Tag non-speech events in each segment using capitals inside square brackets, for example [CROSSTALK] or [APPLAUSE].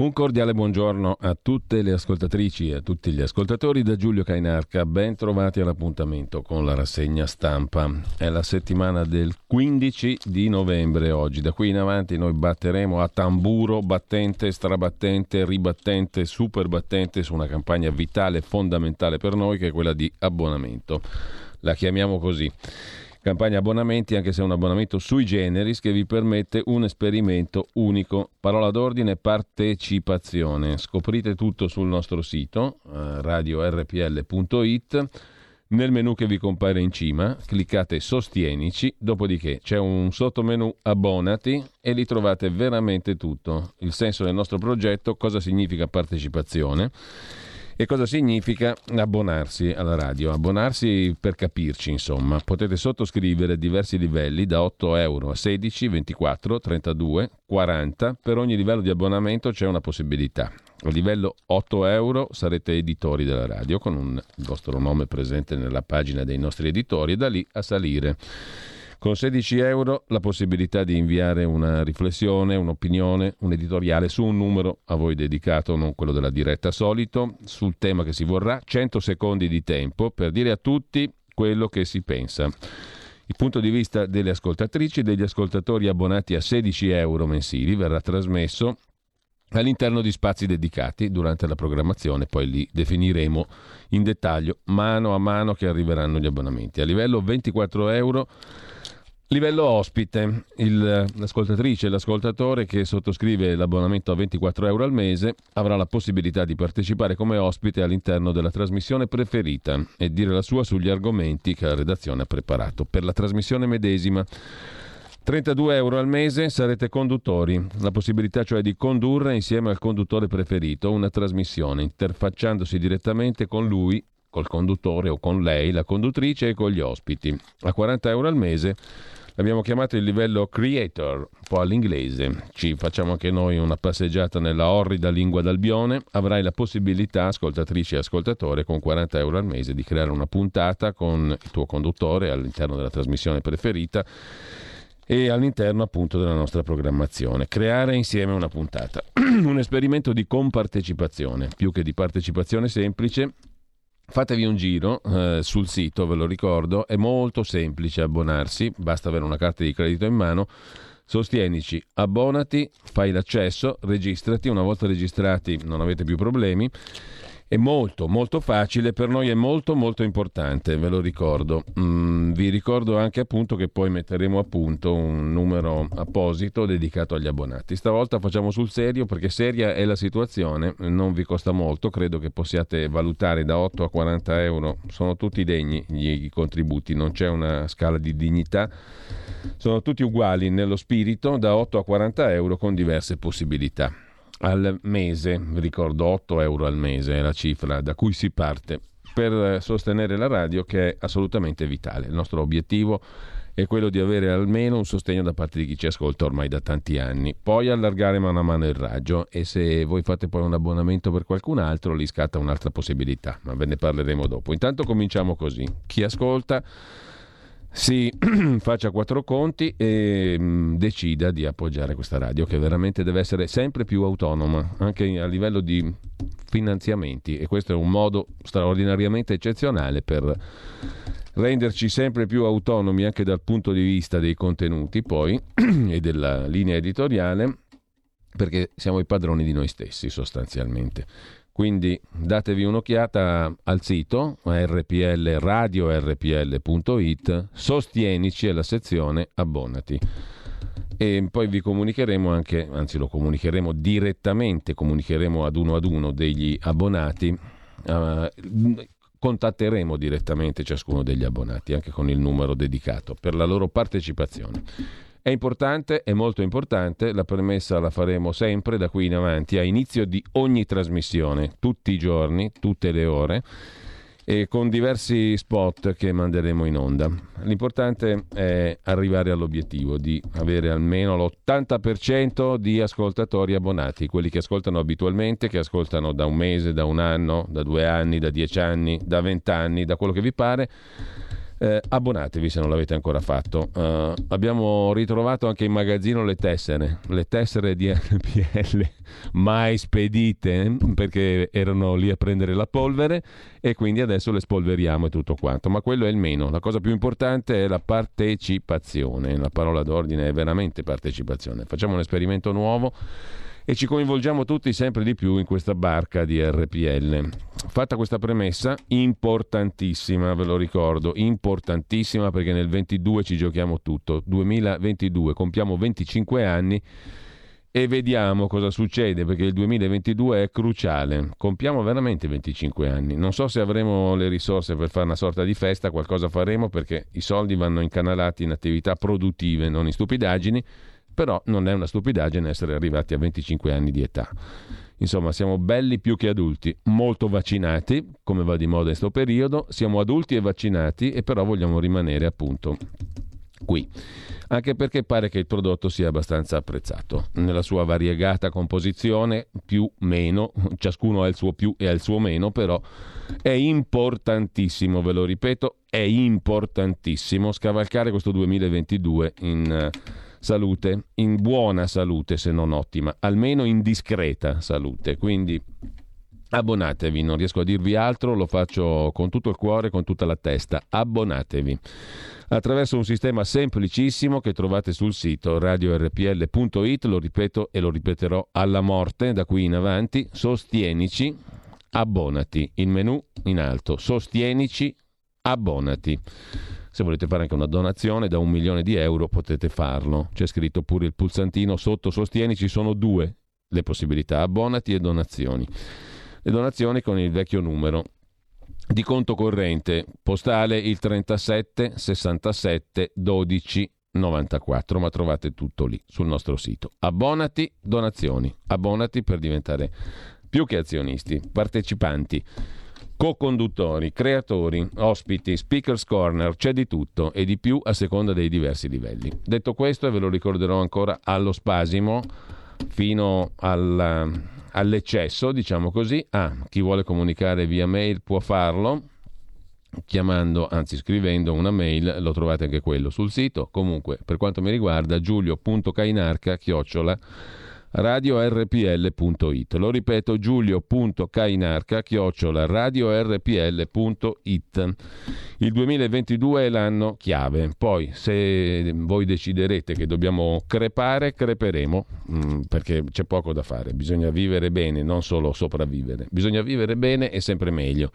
Un cordiale buongiorno a tutte le ascoltatrici e a tutti gli ascoltatori da Giulio Cainarca. Ben trovati all'appuntamento con la rassegna stampa. È la settimana del 15 di novembre oggi. Da qui in avanti noi batteremo a tamburo battente, strabattente, ribattente, super battente su una campagna vitale fondamentale per noi che è quella di abbonamento. La chiamiamo così. Campagna abbonamenti, anche se è un abbonamento sui generis che vi permette un esperimento unico. Parola d'ordine partecipazione. Scoprite tutto sul nostro sito eh, radiorpl.it. Nel menu che vi compare in cima cliccate Sostienici, dopodiché c'è un sottomenu Abbonati e lì trovate veramente tutto. Il senso del nostro progetto, cosa significa partecipazione e cosa significa abbonarsi alla radio? Abbonarsi per capirci, insomma. Potete sottoscrivere diversi livelli da 8 euro a 16, 24, 32, 40. Per ogni livello di abbonamento c'è una possibilità. A livello 8 euro sarete editori della radio con un, vostro nome presente nella pagina dei nostri editori e da lì a salire. Con 16 euro la possibilità di inviare una riflessione, un'opinione, un editoriale su un numero a voi dedicato, non quello della diretta solito, sul tema che si vorrà, 100 secondi di tempo per dire a tutti quello che si pensa. Il punto di vista delle ascoltatrici e degli ascoltatori abbonati a 16 euro mensili verrà trasmesso all'interno di spazi dedicati durante la programmazione, poi li definiremo in dettaglio mano a mano che arriveranno gli abbonamenti. A livello 24 euro Livello ospite, il, l'ascoltatrice e l'ascoltatore che sottoscrive l'abbonamento a 24 euro al mese avrà la possibilità di partecipare come ospite all'interno della trasmissione preferita e dire la sua sugli argomenti che la redazione ha preparato per la trasmissione medesima. 32 euro al mese sarete conduttori, la possibilità cioè di condurre insieme al conduttore preferito una trasmissione, interfacciandosi direttamente con lui, col conduttore o con lei, la conduttrice e con gli ospiti. A 40 euro al mese L'abbiamo chiamato il livello creator, un po' all'inglese. Ci facciamo anche noi una passeggiata nella orrida lingua d'Albione. Avrai la possibilità, ascoltatrice e ascoltatore, con 40 euro al mese, di creare una puntata con il tuo conduttore all'interno della trasmissione preferita e all'interno appunto della nostra programmazione. Creare insieme una puntata. [CLEARS THROAT] un esperimento di compartecipazione, più che di partecipazione semplice, Fatevi un giro eh, sul sito, ve lo ricordo, è molto semplice abbonarsi, basta avere una carta di credito in mano. Sostienici, abbonati, fai l'accesso, registrati, una volta registrati non avete più problemi è molto molto facile, per noi è molto molto importante, ve lo ricordo. Mm, vi ricordo anche appunto che poi metteremo a punto un numero apposito dedicato agli abbonati. Stavolta facciamo sul serio perché seria è la situazione, non vi costa molto, credo che possiate valutare da 8 a 40 euro, sono tutti degni i contributi, non c'è una scala di dignità, sono tutti uguali nello spirito, da 8 a 40 euro con diverse possibilità al mese, ricordo 8 euro al mese è la cifra da cui si parte per sostenere la radio che è assolutamente vitale. Il nostro obiettivo è quello di avere almeno un sostegno da parte di chi ci ascolta ormai da tanti anni. Poi allargare mano a mano il raggio e se voi fate poi un abbonamento per qualcun altro, lì scatta un'altra possibilità, ma ve ne parleremo dopo. Intanto cominciamo così. Chi ascolta si [CLEARS THROAT] faccia quattro conti e mm, decida di appoggiare questa radio che veramente deve essere sempre più autonoma anche a livello di finanziamenti e questo è un modo straordinariamente eccezionale per renderci sempre più autonomi anche dal punto di vista dei contenuti poi [CLEARS THROAT] e della linea editoriale perché siamo i padroni di noi stessi sostanzialmente. Quindi datevi un'occhiata al sito rpl, radiorpl.it, sostienici alla sezione abbonati. E poi vi comunicheremo anche, anzi lo comunicheremo direttamente, comunicheremo ad uno ad uno degli abbonati. Uh, contatteremo direttamente ciascuno degli abbonati, anche con il numero dedicato, per la loro partecipazione. È importante, è molto importante, la premessa la faremo sempre da qui in avanti, a inizio di ogni trasmissione, tutti i giorni, tutte le ore, e con diversi spot che manderemo in onda. L'importante è arrivare all'obiettivo di avere almeno l'80% di ascoltatori abbonati, quelli che ascoltano abitualmente, che ascoltano da un mese, da un anno, da due anni, da dieci anni, da vent'anni, da quello che vi pare Eh, abbonatevi se non l'avete ancora fatto. Uh, abbiamo ritrovato anche in magazzino le tessere, le tessere di [LAUGHS] RPL mai spedite perché erano lì a prendere la polvere e quindi adesso le spolveriamo e tutto quanto. Ma quello è il meno. La cosa più importante è la partecipazione. La parola d'ordine è veramente partecipazione. Facciamo un esperimento nuovo e ci coinvolgiamo tutti sempre di più in questa barca di RPL. Fatta questa premessa, importantissima, ve lo ricordo, importantissima perché nel 22 ci giochiamo tutto, 2022, compiamo 25 anni e vediamo cosa succede perché il 2022 è cruciale. Compiamo veramente 25 anni. Non so se avremo le risorse per fare una sorta di festa, qualcosa faremo perché i soldi vanno incanalati in attività produttive, non in stupidaggini però non è una stupidaggine essere arrivati a 25 anni di età. Insomma, siamo belli più che adulti, molto vaccinati, come va di moda in questo periodo, siamo adulti e vaccinati e però vogliamo rimanere appunto qui. Anche perché pare che il prodotto sia abbastanza apprezzato nella sua variegata composizione, più meno, ciascuno ha il suo più e ha il suo meno, però è importantissimo, ve lo ripeto, è importantissimo scavalcare questo 2022 in salute, in buona salute se non ottima, almeno in discreta salute. Quindi abbonatevi, non riesco a dirvi altro, lo faccio con tutto il cuore, con tutta la testa. Abbonatevi attraverso un sistema semplicissimo che trovate sul sito radiorpl.it, lo ripeto e lo ripeterò alla morte da qui in avanti, sostienici, abbonati, il menu in alto, sostienici, abbonati. Se volete fare anche una donazione da un milione di euro potete farlo. C'è scritto pure il pulsantino sotto sostieni, ci sono due le possibilità, abbonati e donazioni. Le donazioni con il vecchio numero di conto corrente postale il 37 67 12 94, ma trovate tutto lì sul nostro sito. Abbonati, donazioni. Abbonati per diventare più che azionisti, partecipanti co-conduttori, creatori, ospiti, speakers corner, c'è di tutto e di più a seconda dei diversi livelli. Detto questo, e ve lo ricorderò ancora allo spasimo, fino alla, all'eccesso, diciamo così, ah, chi vuole comunicare via mail può farlo chiamando, anzi scrivendo una mail, lo trovate anche quello sul sito. Comunque, per quanto mi riguarda, giulio.cainarca radiorpl.it. Lo ripeto, giulio.cainarca chiocciola radiorpl.it. Il 2022 è l'anno chiave. Poi, se voi deciderete che dobbiamo crepare, creperemo, mm, perché c'è poco da fare. Bisogna vivere bene, non solo sopravvivere. Bisogna vivere bene e sempre meglio.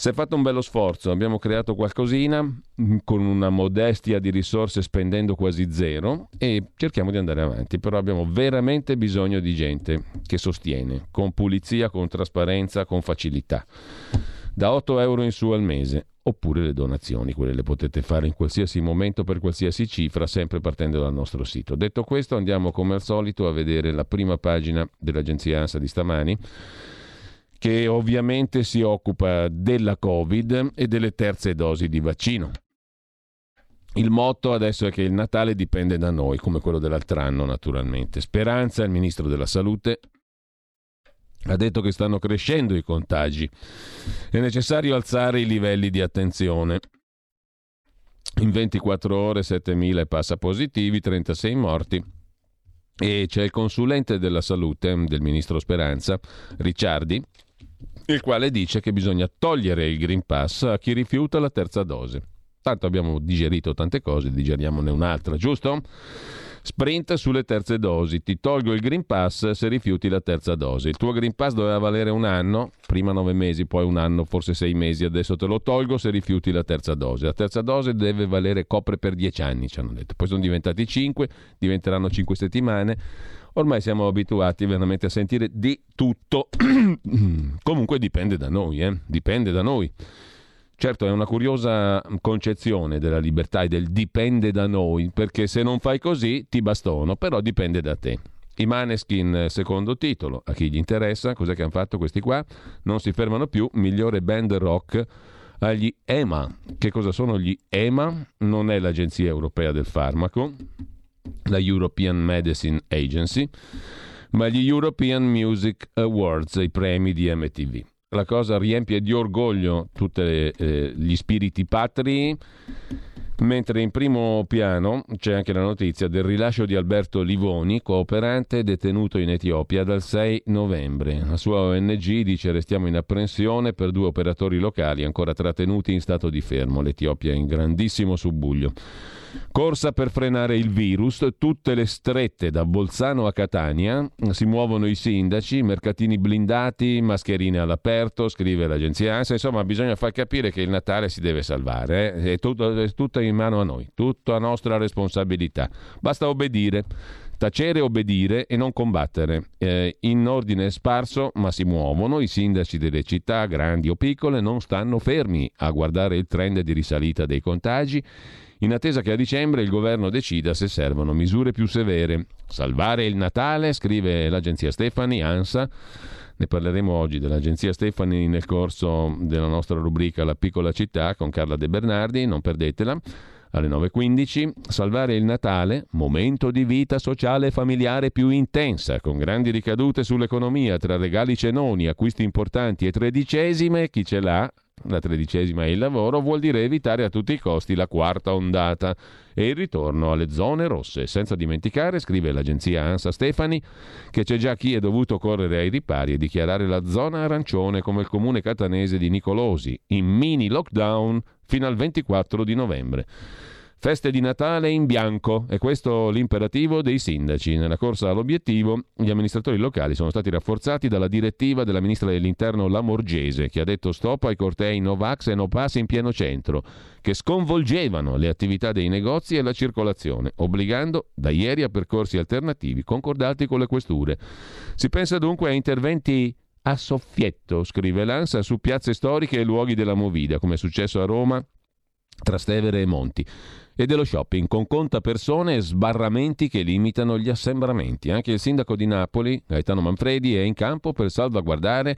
Si è fatto un bello sforzo, abbiamo creato qualcosina mm, con una modestia di risorse spendendo quasi zero e cerchiamo di andare avanti, però abbiamo veramente bisogno di gente che sostiene, con pulizia, con trasparenza, con facilità. Da 8 euro in su al mese, oppure le donazioni, quelle le potete fare in qualsiasi momento per qualsiasi cifra, sempre partendo dal nostro sito. Detto questo andiamo come al solito a vedere la prima pagina dell'agenzia ANSA di stamani che ovviamente si occupa della Covid e delle terze dosi di vaccino. Il motto adesso è che il Natale dipende da noi, come quello dell'altro anno naturalmente. Speranza, il ministro della Salute, ha detto che stanno crescendo i contagi. È necessario alzare i livelli di attenzione. In 24 ore 7.000 e passa positivi, 36 morti. E c'è il consulente della salute del ministro Speranza, Ricciardi, il quale dice che bisogna togliere il Green Pass a chi rifiuta la terza dose. Tanto abbiamo digerito tante cose, digeriamone un'altra, giusto? Sprint sulle terze dosi. Ti tolgo il Green Pass se rifiuti la terza dose. Il tuo Green Pass doveva valere un anno, prima nove mesi, poi un anno, forse sei mesi. Adesso te lo tolgo se rifiuti la terza dose. La terza dose deve valere copre per dieci anni, ci hanno detto. Poi sono diventati cinque, diventeranno cinque settimane Ormai siamo abituati veramente a sentire di tutto. [CLEARS THROAT] Comunque dipende da noi, eh? dipende da noi. Certo è una curiosa concezione della libertà e del dipende da noi, perché se non fai così ti bastono, però dipende da te. I Maneskin, secondo titolo, a chi gli interessa, cos'è che hanno fatto questi qua? Non si fermano più, migliore band rock agli EMA. Che cosa sono gli EMA? Non è l'Agenzia Europea del Farmaco, la European Medicine Agency, ma gli European Music Awards, i premi di MTV. la cosa riempie di orgoglio tutti eh, gli spiriti patrii Mentre in primo piano c'è anche la notizia del rilascio di Alberto Livoni, cooperante detenuto in Etiopia dal 6 novembre. La sua ONG dice restiamo in apprensione per due operatori locali ancora trattenuti in stato di fermo. L'Etiopia è in grandissimo subbuglio. Corsa per frenare il virus, tutte le strette da Bolzano a Catania, si muovono i sindaci, mercatini blindati, mascherine all'aperto, scrive l'agenzia ANSA, insomma bisogna far capire che il Natale si deve salvare, eh? è, tutto, è tutto in mano a noi, tutto a nostra responsabilità, basta obbedire. Tacere, obbedire e non combattere. Eh, in ordine sparso, ma si muovono, i sindaci delle città, grandi o piccole, non stanno fermi a guardare il trend di risalita dei contagi in attesa che a dicembre il governo decida se servono misure più severe. Salvare il Natale, scrive l'agenzia Stefani, ANSA. Ne parleremo oggi dell'agenzia Stefani nel corso della nostra rubrica La piccola città con Carla De Bernardi, non perdetela alle 9.15, salvare il Natale, momento di vita sociale e familiare più intensa, con grandi ricadute sull'economia, tra regali cenoni, acquisti importanti e tredicesime, chi ce l'ha la tredicesima è il lavoro, vuol dire evitare a tutti i costi la quarta ondata e il ritorno alle zone rosse. Senza dimenticare, scrive l'agenzia ANSA Stefani, che c'è già chi è dovuto correre ai ripari e dichiarare la zona arancione come il comune catanese di Nicolosi, in mini lockdown fino al 24 di novembre. Feste di Natale in bianco, è questo l'imperativo dei sindaci. Nella corsa all'obiettivo, gli amministratori locali sono stati rafforzati dalla direttiva della ministra dell'Interno Lamorgese, che ha detto stop ai cortei Novax e No Pass in pieno centro, che sconvolgevano le attività dei negozi e la circolazione, obbligando da ieri a percorsi alternativi concordati con le questure. Si pensa dunque a interventi a soffietto, scrive l'ANSA, su piazze storiche e luoghi della Movida, come è successo a Roma, Trastevere e Monti e dello shopping con conta persone e sbarramenti che limitano gli assembramenti. Anche il sindaco di Napoli, Gaetano Manfredi, è in campo per salvaguardare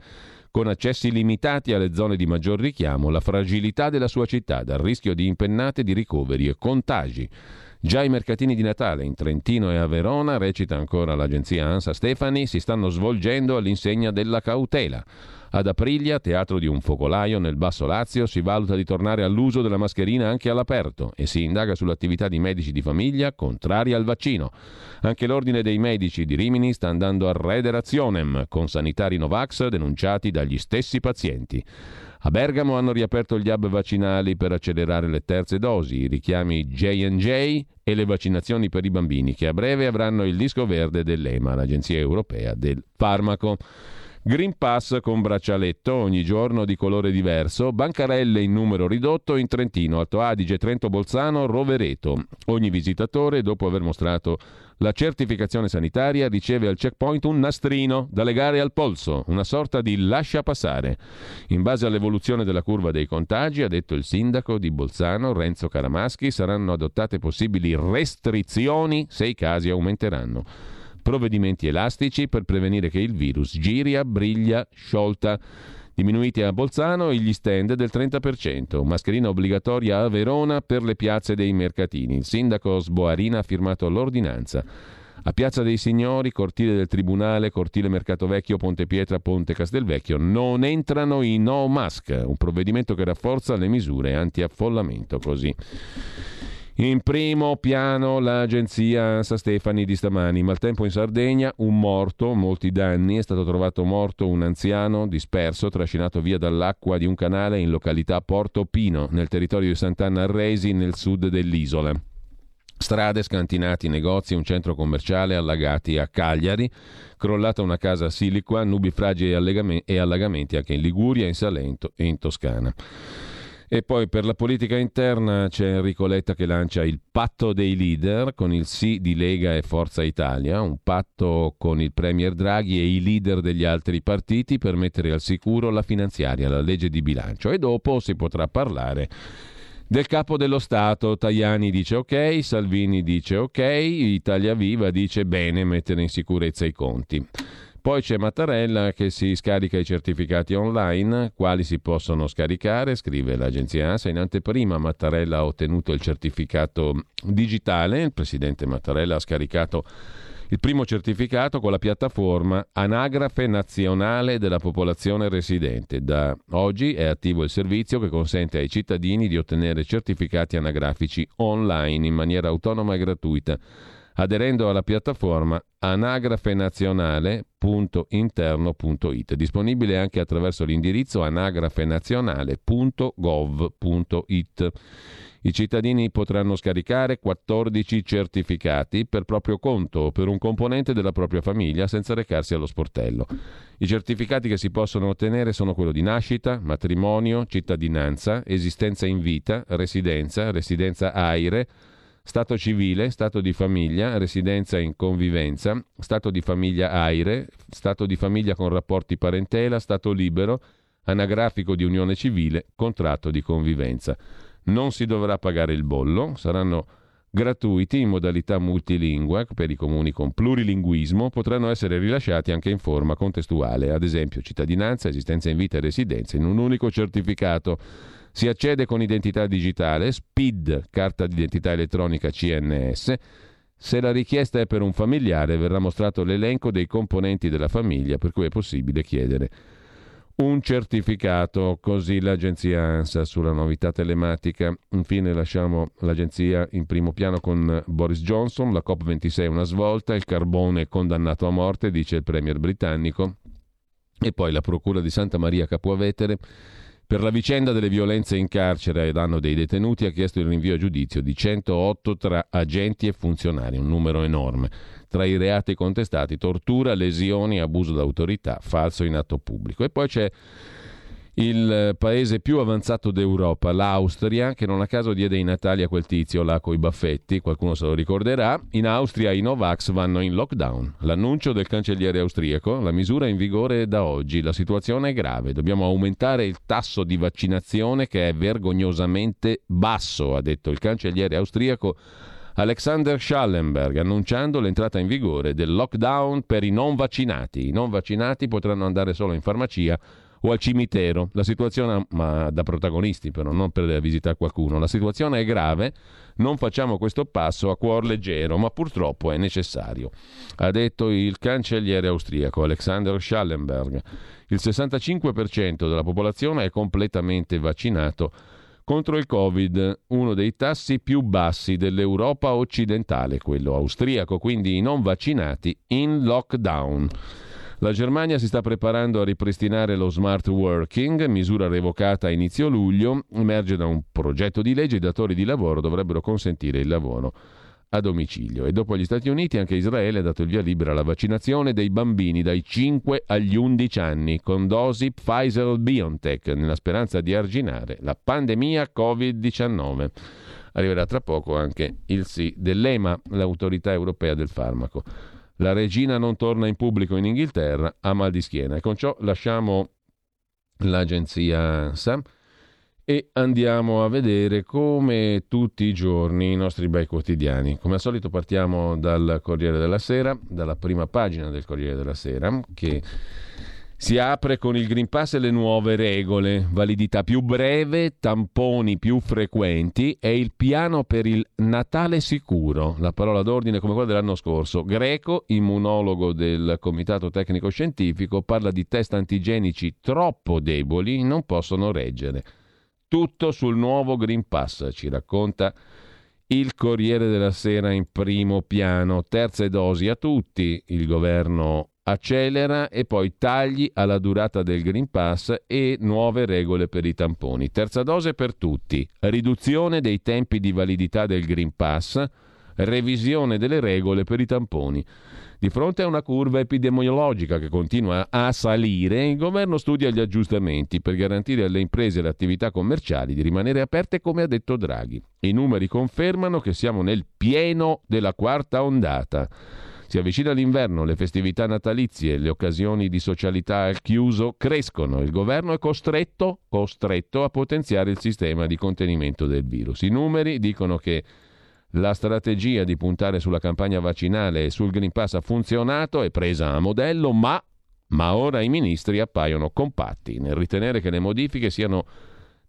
con accessi limitati alle zone di maggior richiamo la fragilità della sua città dal rischio di impennate di ricoveri e contagi. Già i mercatini di Natale in Trentino e a Verona, recita ancora l'agenzia ANSA Stefani, si stanno svolgendo all'insegna della cautela. Ad Aprilia, teatro di un focolaio nel Basso Lazio, si valuta di tornare all'uso della mascherina anche all'aperto e si indaga sull'attività di medici di famiglia contrari al vaccino. Anche l'ordine dei medici di Rimini sta andando a rederationem con sanitari Novax denunciati dagli stessi pazienti. A Bergamo hanno riaperto gli hub vaccinali per accelerare le terze dosi, i richiami J&J e le vaccinazioni per i bambini che a breve avranno il disco verde dell'EMA, l'Agenzia Europea del Farmaco. Green Pass con braccialetto ogni giorno di colore diverso, bancarelle in numero ridotto in Trentino, Alto Adige, Trento Bolzano, Rovereto. Ogni visitatore, dopo aver mostrato la certificazione sanitaria, riceve al checkpoint un nastrino da legare al polso, una sorta di lascia passare. In base all'evoluzione della curva dei contagi, ha detto il sindaco di Bolzano, Renzo Caramaschi, saranno adottate possibili restrizioni se i casi aumenteranno provvedimenti elastici per prevenire che il virus giri a briglia sciolta. Diminuiti a Bolzano gli stand del 30%, mascherina obbligatoria a Verona per le piazze dei mercatini. Il sindaco Sboarina ha firmato l'ordinanza. A Piazza dei Signori, Cortile del Tribunale, Cortile Mercato Vecchio, Ponte Pietra, Ponte Castelvecchio non entrano i no mask, un provvedimento che rafforza le misure anti-affollamento. Così. In primo piano l'agenzia Ansa Stefani di stamani. Maltempo in Sardegna, un morto, molti danni. È stato trovato morto un anziano disperso, trascinato via dall'acqua di un canale in località Porto Pino, nel territorio di Sant'Anna Arresi, nel sud dell'isola. Strade, scantinati, negozi, un centro commerciale allagati a Cagliari, crollata una casa siliqua, nubi fragili e allagamenti anche in Liguria, in Salento e in Toscana. E poi per la politica interna c'è Enrico Letta che lancia il patto dei leader con il sì di Lega e Forza Italia, un patto con il Premier Draghi e i leader degli altri partiti per mettere al sicuro la finanziaria, la legge di bilancio e dopo si potrà parlare del capo dello Stato. Tajani dice ok, Salvini dice ok, Italia Viva dice bene mettere in sicurezza i conti. Poi c'è Mattarella che si scarica i certificati online, quali si possono scaricare, scrive l'agenzia ANSA. In anteprima Mattarella ha ottenuto il certificato digitale, il presidente Mattarella ha scaricato Il primo certificato con la piattaforma Anagrafe Nazionale della Popolazione Residente. Da oggi è attivo il servizio che consente ai cittadini di ottenere certificati anagrafici online in maniera autonoma e gratuita aderendo alla piattaforma anagrafenazionale.interno.it, disponibile anche attraverso l'indirizzo anagrafenazionale.gov.it. I cittadini potranno scaricare 14 certificati per proprio conto o per un componente della propria famiglia senza recarsi allo sportello. I certificati che si possono ottenere sono quello di nascita, matrimonio, cittadinanza, esistenza in vita, residenza, residenza aire, stato civile, stato di famiglia, residenza in convivenza, stato di famiglia aire, stato di famiglia con rapporti parentela, stato libero, anagrafico di unione civile, contratto di convivenza non si dovrà pagare il bollo, saranno gratuiti in modalità multilingua per i comuni con plurilinguismo, potranno essere rilasciati anche in forma contestuale, ad esempio cittadinanza, esistenza in vita e residenza, in un unico certificato. Si accede con identità digitale, SPID, carta d'identità elettronica CNS. Se la richiesta è per un familiare, verrà mostrato l'elenco dei componenti della famiglia per cui è possibile chiedere un certificato, così l'agenzia ANSA sulla novità telematica. Infine lasciamo l'agenzia in primo piano con Boris Johnson, la COP26 è una svolta, il carbone è condannato a morte, dice il premier britannico, e poi la Procura di Santa Maria Capuavetere per la vicenda delle violenze in carcere a danno dei detenuti ha chiesto il rinvio a giudizio di 108 tra agenti e funzionari, un numero enorme. Tra i reati contestati tortura, lesioni, abuso d'autorità, falso in atto pubblico. E poi c'è il paese più avanzato d'Europa, l'Austria, che non a caso diede i Natali a quel tizio là coi baffetti, qualcuno se lo ricorderà. In Austria i Novax vanno in lockdown. L'annuncio del cancelliere austriaco, la misura è in vigore da oggi, la situazione è grave, dobbiamo aumentare il tasso di vaccinazione che è vergognosamente basso, ha detto il cancelliere austriaco Alexander Schallenberg annunciando l'entrata in vigore del lockdown per i non vaccinati. I non vaccinati potranno andare solo in farmacia o al cimitero. La situazione, ma da protagonisti però, non per visitare qualcuno, la situazione è grave, non facciamo questo passo a cuor leggero, ma purtroppo è necessario, ha detto il cancelliere austriaco Alexander Schallenberg. Il 65% della popolazione è completamente vaccinato contro il Covid, uno dei tassi più bassi dell'Europa occidentale, quello austriaco, quindi i non vaccinati in lockdown. La Germania si sta preparando a ripristinare lo smart working, misura revocata a inizio luglio, emerge da un progetto di legge i datori di lavoro dovrebbero consentire il lavoro a domicilio. E dopo gli Stati Uniti anche Israele ha dato il via libera alla vaccinazione dei bambini dai 5 agli 11 anni con dosi Pfizer BioNTech nella speranza di arginare la pandemia Covid-19. Arriverà tra poco anche il sì dell'EMA, l'autorità europea del farmaco. La regina non torna in pubblico in Inghilterra, ha mal di schiena. E con ciò lasciamo l'agenzia ANSA e andiamo a vedere come tutti i giorni i nostri bei quotidiani. Come al solito partiamo dal Corriere della Sera, dalla prima pagina del Corriere della Sera, che si apre con il Green Pass e le nuove regole, validità più breve, tamponi più frequenti e il piano per il Natale sicuro, la parola d'ordine come quella dell'anno scorso. Greco, immunologo del Comitato Tecnico Scientifico, parla di test antigenici troppo deboli, non possono reggere. Tutto sul nuovo Green Pass, ci racconta il Corriere della Sera in primo piano. Terze dosi a tutti, il governo accelera e poi tagli alla durata del Green Pass e nuove regole per i tamponi. Terza dose per tutti, riduzione dei tempi di validità del Green Pass, revisione delle regole per i tamponi. Di fronte a una curva epidemiologica che continua a salire, il governo studia gli aggiustamenti per garantire alle imprese e alle attività commerciali di rimanere aperte come ha detto Draghi. I numeri confermano che siamo nel pieno della quarta ondata. Si avvicina l'inverno, le festività natalizie, le occasioni di socialità al chiuso crescono. Il governo è costretto, costretto a potenziare il sistema di contenimento del virus. I numeri dicono che la strategia di puntare sulla campagna vaccinale e sul Green Pass ha funzionato, è presa a modello, ma, ma ora i ministri appaiono compatti nel ritenere che le modifiche siano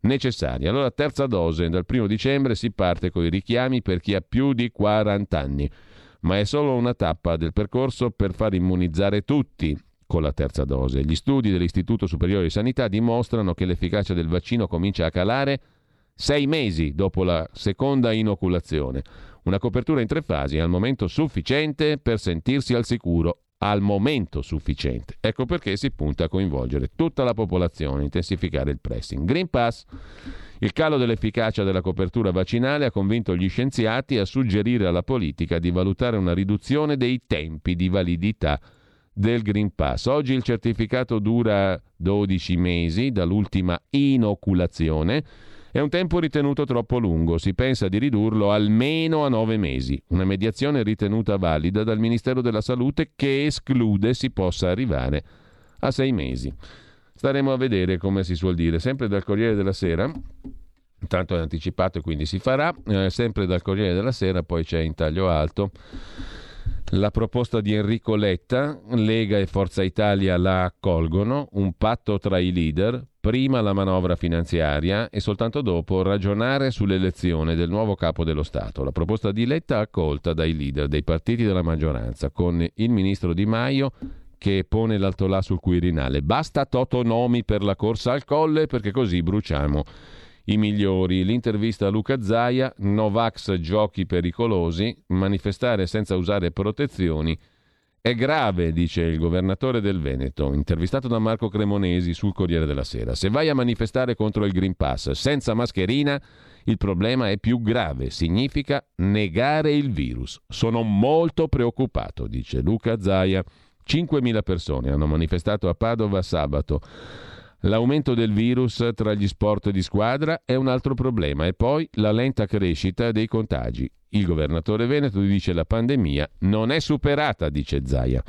necessarie. Allora, terza dose, dal primo dicembre si parte con i richiami per chi ha più di 40 anni. Ma è solo una tappa del percorso per far immunizzare tutti con la terza dose. Gli studi dell'Istituto Superiore di Sanità dimostrano che l'efficacia del vaccino comincia a calare sei mesi dopo la seconda inoculazione. Una copertura in tre fasi al momento sufficiente per sentirsi al sicuro al momento sufficiente. Ecco perché si punta a coinvolgere tutta la popolazione, intensificare il pressing. Green Pass. Il calo dell'efficacia della copertura vaccinale ha convinto gli scienziati a suggerire alla politica di valutare una riduzione dei tempi di validità del Green Pass. Oggi il certificato dura 12 mesi dall'ultima inoculazione è un tempo ritenuto troppo lungo, si pensa di ridurlo almeno a nove mesi, una mediazione ritenuta valida dal Ministero della Salute che esclude si possa arrivare a sei mesi. Staremo a vedere come si suol dire, sempre dal Corriere della Sera. Intanto è anticipato e quindi si farà, eh, sempre dal Corriere della Sera, poi c'è in taglio alto la proposta di Enrico Letta, Lega e Forza Italia la accolgono, un patto tra i leader, prima la manovra finanziaria e soltanto dopo ragionare sull'elezione del nuovo capo dello Stato. La proposta di Letta accolta dai leader dei partiti della maggioranza, con il ministro Di Maio che pone l'altolà sul Quirinale. Basta toto nomi per la corsa al colle perché così bruciamo i migliori. L'intervista a Luca Zaia, Novax giochi pericolosi, manifestare senza usare protezioni. È grave, dice il governatore del Veneto, intervistato da Marco Cremonesi sul Corriere della Sera. Se vai a manifestare contro il Green Pass senza mascherina, il problema è più grave, significa negare il virus. Sono molto preoccupato, dice Luca Zaia. 5.000 persone hanno manifestato a Padova sabato L'aumento del virus tra gli sport di squadra è un altro problema e poi la lenta crescita dei contagi. Il governatore Veneto dice la pandemia non è superata, dice Zaia.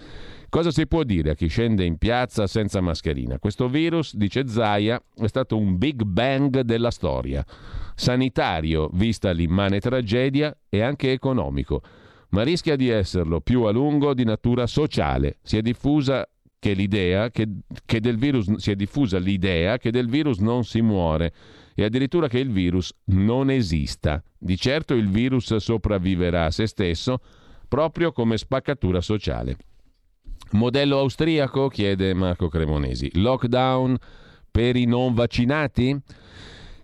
Cosa si può dire a chi scende in piazza senza mascherina? Questo virus, dice Zaia, è stato un big bang della storia. Sanitario, vista l'immane tragedia, e anche economico ma rischia di esserlo più a lungo di natura sociale. Si è diffusa che, l'idea che, che del virus si è diffusa l'idea che del virus non si muore e addirittura che il virus non esista. Di certo il virus sopravviverà a se stesso proprio come spaccatura sociale. Modello austriaco? chiede Marco Cremonesi. Lockdown per i non vaccinati?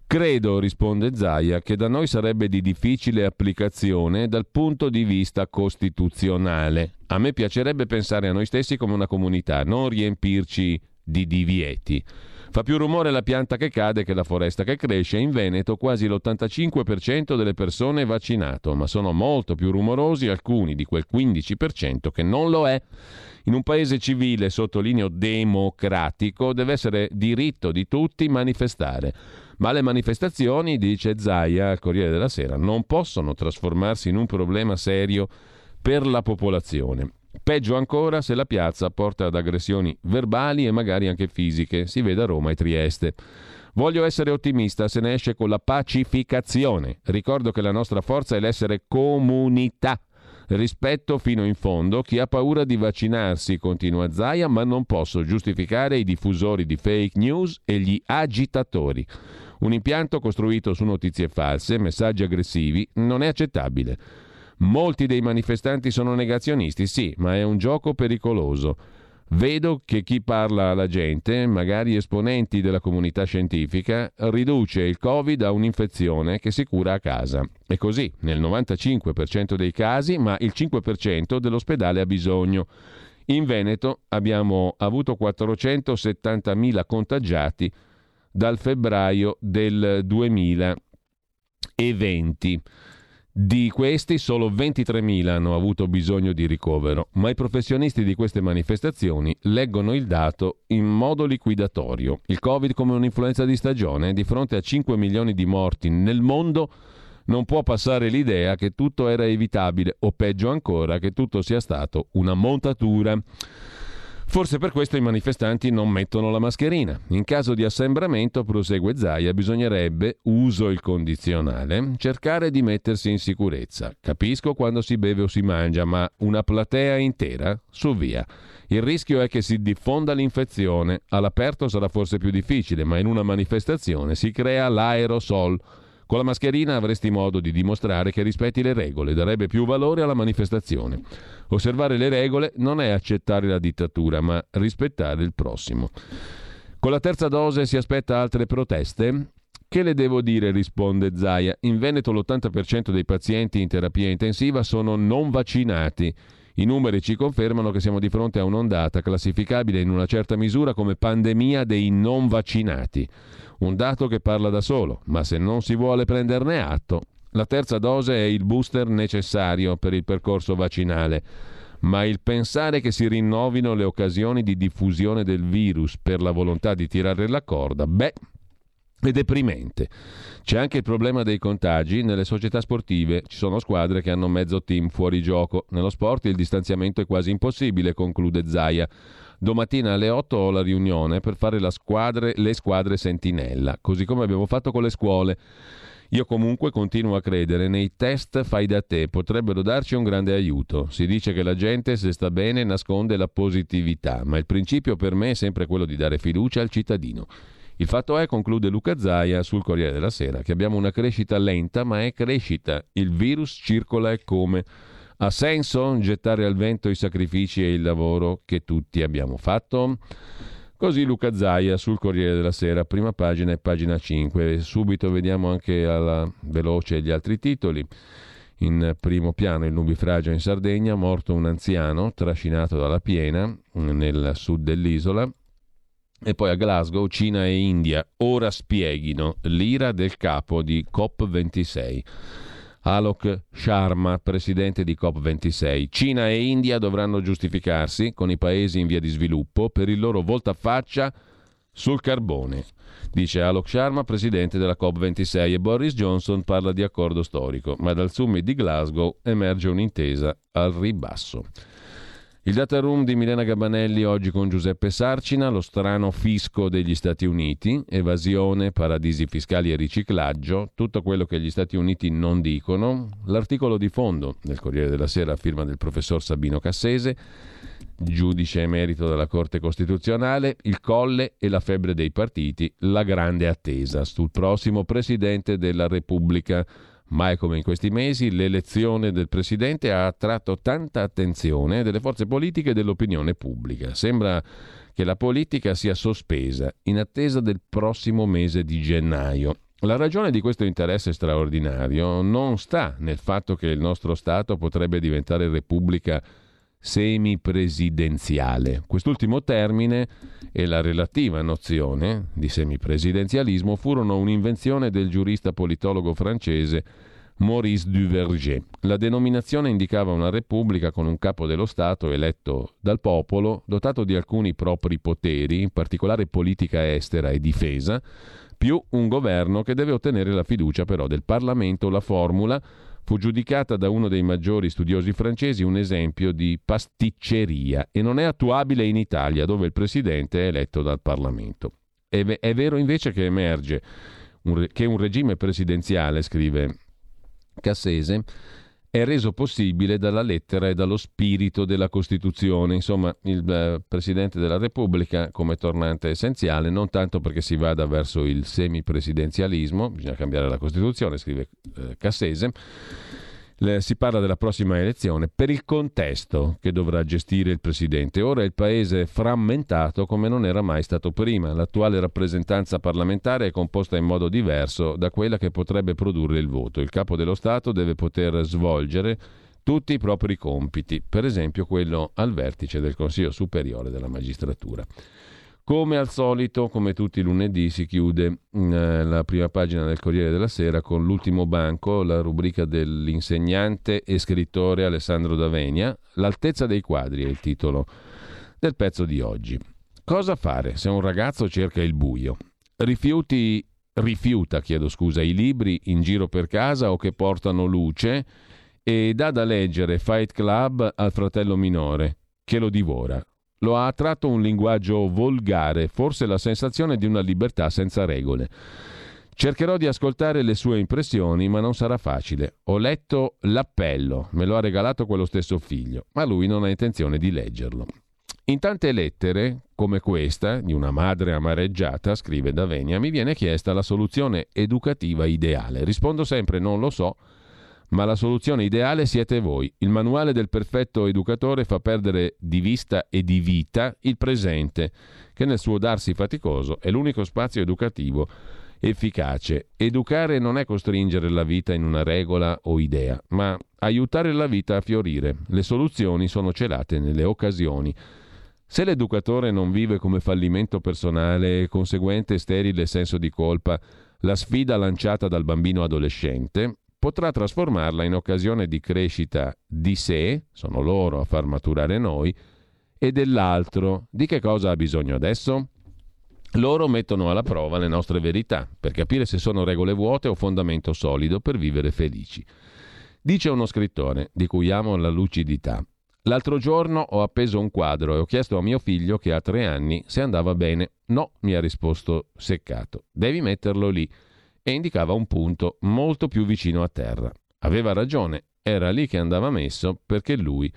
Credo, risponde Zaia, che da noi sarebbe di difficile applicazione dal punto di vista costituzionale. A me piacerebbe pensare a noi stessi come una comunità, non riempirci di divieti. Fa più rumore la pianta che cade che la foresta che cresce. In Veneto quasi l'85% delle persone è vaccinato, ma sono molto più rumorosi alcuni di quel 15% che non lo è. In un paese civile, sottolineo democratico, deve essere diritto di tutti manifestare. Ma le manifestazioni, dice Zaia al Corriere della Sera, non possono trasformarsi in un problema serio per la popolazione. Peggio ancora se la piazza porta ad aggressioni verbali e magari anche fisiche, si veda Roma e Trieste. Voglio essere ottimista, se ne esce con la pacificazione. Ricordo che la nostra forza è l'essere comunità. Rispetto fino in fondo chi ha paura di vaccinarsi, continua Zaia, ma non posso giustificare i diffusori di fake news e gli agitatori. Un impianto costruito su notizie false, messaggi aggressivi, non è accettabile. Molti dei manifestanti sono negazionisti, sì, ma è un gioco pericoloso. Vedo che chi parla alla gente, magari esponenti della comunità scientifica, riduce il Covid a un'infezione che si cura a casa. E così, nel 95% dei casi, ma il 5% dell'ospedale ha bisogno. In Veneto abbiamo avuto 470.000 contagiati dal febbraio del 2020. Di questi solo 23.000 hanno avuto bisogno di ricovero, ma i professionisti di queste manifestazioni leggono il dato in modo liquidatorio. Il Covid come un'influenza di stagione, di fronte a 5 milioni di morti nel mondo, non può passare l'idea che tutto era evitabile o peggio ancora che tutto sia stato una montatura. Forse per questo i manifestanti non mettono la mascherina. In caso di assembramento, prosegue Zaia, bisognerebbe, uso il condizionale, cercare di mettersi in sicurezza. Capisco quando si beve o si mangia, ma una platea intera? Su via. Il rischio è che si diffonda l'infezione. All'aperto sarà forse più difficile, ma in una manifestazione si crea l'aerosol Con la mascherina avresti modo di dimostrare che rispetti le regole, darebbe più valore alla manifestazione. Osservare le regole non è accettare la dittatura, ma rispettare il prossimo. Con la terza dose si aspetta altre proteste? Che le devo dire? risponde Zaia. In Veneto l'80% dei pazienti in terapia intensiva sono non vaccinati. I numeri ci confermano che siamo di fronte a un'ondata classificabile in una certa misura come pandemia dei non vaccinati. Un dato che parla da solo, ma se non si vuole prenderne atto, la terza dose è il booster necessario per il percorso vaccinale. Ma il pensare che si rinnovino le occasioni di diffusione del virus per la volontà di tirare la corda, beh, è deprimente. C'è anche il problema dei contagi. Nelle società sportive ci sono squadre che hanno mezzo team fuori gioco. Nello sport il distanziamento è quasi impossibile, conclude Zaia. Domattina alle 8 ho la riunione per fare squadre, le squadre sentinella, così come abbiamo fatto con le scuole. Io comunque continuo a credere nei test fai da te, potrebbero darci un grande aiuto. Si dice che la gente se sta bene nasconde la positività, ma il principio per me è sempre quello di dare fiducia al cittadino. Il fatto è, conclude Luca Zaia sul Corriere della Sera, che abbiamo una crescita lenta, ma è crescita. Il virus circola e come. Ha senso gettare al vento i sacrifici e il lavoro che tutti abbiamo fatto? Così Luca Zaia sul Corriere della Sera, prima pagina e pagina 5. Subito vediamo anche alla veloce gli altri titoli. In primo piano il nubifragio in Sardegna, morto un anziano trascinato dalla piena nel sud dell'isola. E poi a Glasgow, Cina e India ora spieghino l'ira del capo di COP26. Alok Sharma, presidente di COP26. Cina e India dovranno giustificarsi con i paesi in via di sviluppo per il loro voltafaccia sul carbone. Dice Alok Sharma, presidente della COP26, e Boris Johnson parla di accordo storico, ma dal summit di Glasgow emerge un'intesa al ribasso. Il data room di Milena Gabanelli oggi con Giuseppe Sarcina, lo strano fisco degli Stati Uniti, evasione, paradisi fiscali e riciclaggio, tutto quello che gli Stati Uniti non dicono, l'articolo di fondo del Corriere della Sera a firma del professor Sabino Cassese, giudice emerito della Corte Costituzionale, il colle e la febbre dei partiti, la grande attesa sul prossimo Presidente della Repubblica. Mai come in questi mesi l'elezione del Presidente ha attratto tanta attenzione delle forze politiche e dell'opinione pubblica. Sembra che la politica sia sospesa in attesa del prossimo mese di gennaio. La ragione di questo interesse straordinario non sta nel fatto che il nostro Stato potrebbe diventare repubblica semipresidenziale. Quest'ultimo termine e la relativa nozione di semipresidenzialismo furono un'invenzione del giurista politologo francese Maurice Duverger. La denominazione indicava una repubblica con un capo dello Stato eletto dal popolo, dotato di alcuni propri poteri, in particolare politica estera e difesa, più un governo che deve ottenere la fiducia però del Parlamento. La formula fu giudicata da uno dei maggiori studiosi francesi un esempio di pasticceria e non è attuabile in Italia, dove il presidente è eletto dal Parlamento. È, è vero invece che emerge un che un regime presidenziale, scrive Cassese, è reso possibile dalla lettera e dallo spirito della Costituzione. Insomma, il eh, Presidente della Repubblica come tornante essenziale, non tanto perché si vada verso il semipresidenzialismo, bisogna cambiare la Costituzione, scrive eh, Cassese, si parla della prossima elezione per il contesto che dovrà gestire il Presidente. Ora il Paese è frammentato come non era mai stato prima. L'attuale rappresentanza parlamentare è composta in modo diverso da quella che potrebbe produrre il voto. Il Capo dello Stato deve poter svolgere tutti i propri compiti, per esempio quello al vertice del Consiglio Superiore della Magistratura. Come al solito, come tutti i lunedì, si chiude eh, la prima pagina del Corriere della Sera con l'ultimo banco, la rubrica dell'insegnante e scrittore Alessandro D'Avenia. L'altezza dei quadri è il titolo del pezzo di oggi. Cosa fare se un ragazzo cerca il buio? Rifiuti, rifiuta, chiedo scusa, i libri in giro per casa o che portano luce e dà da leggere Fight Club al fratello minore, che lo divora. Lo ha attratto un linguaggio volgare, forse la sensazione di una libertà senza regole. Cercherò di ascoltare le sue impressioni, ma non sarà facile. Ho letto L'appello, me lo ha regalato quello stesso figlio, ma lui non ha intenzione di leggerlo. In tante lettere, come questa, di una madre amareggiata, scrive Davenia, mi viene chiesta la soluzione educativa ideale. Rispondo sempre non lo so, ma la soluzione ideale siete voi. Il manuale del perfetto educatore fa perdere di vista e di vita il presente, che nel suo darsi faticoso è l'unico spazio educativo efficace. Educare non è costringere la vita in una regola o idea, ma aiutare la vita a fiorire. Le soluzioni sono celate nelle occasioni. Se l'educatore non vive come fallimento personale e conseguente sterile senso di colpa la sfida lanciata dal bambino adolescente, potrà trasformarla in occasione di crescita di sé, sono loro a far maturare noi, e dell'altro. Di che cosa ha bisogno adesso? Loro mettono alla prova le nostre verità per capire se sono regole vuote o fondamento solido per vivere felici. Dice uno scrittore, di cui amo la lucidità, L'altro giorno ho appeso un quadro e ho chiesto a mio figlio, che ha tre anni, se andava bene. No, mi ha risposto seccato. Devi metterlo lì. E indicava un punto molto più vicino a terra. Aveva ragione, era lì che andava messo perché lui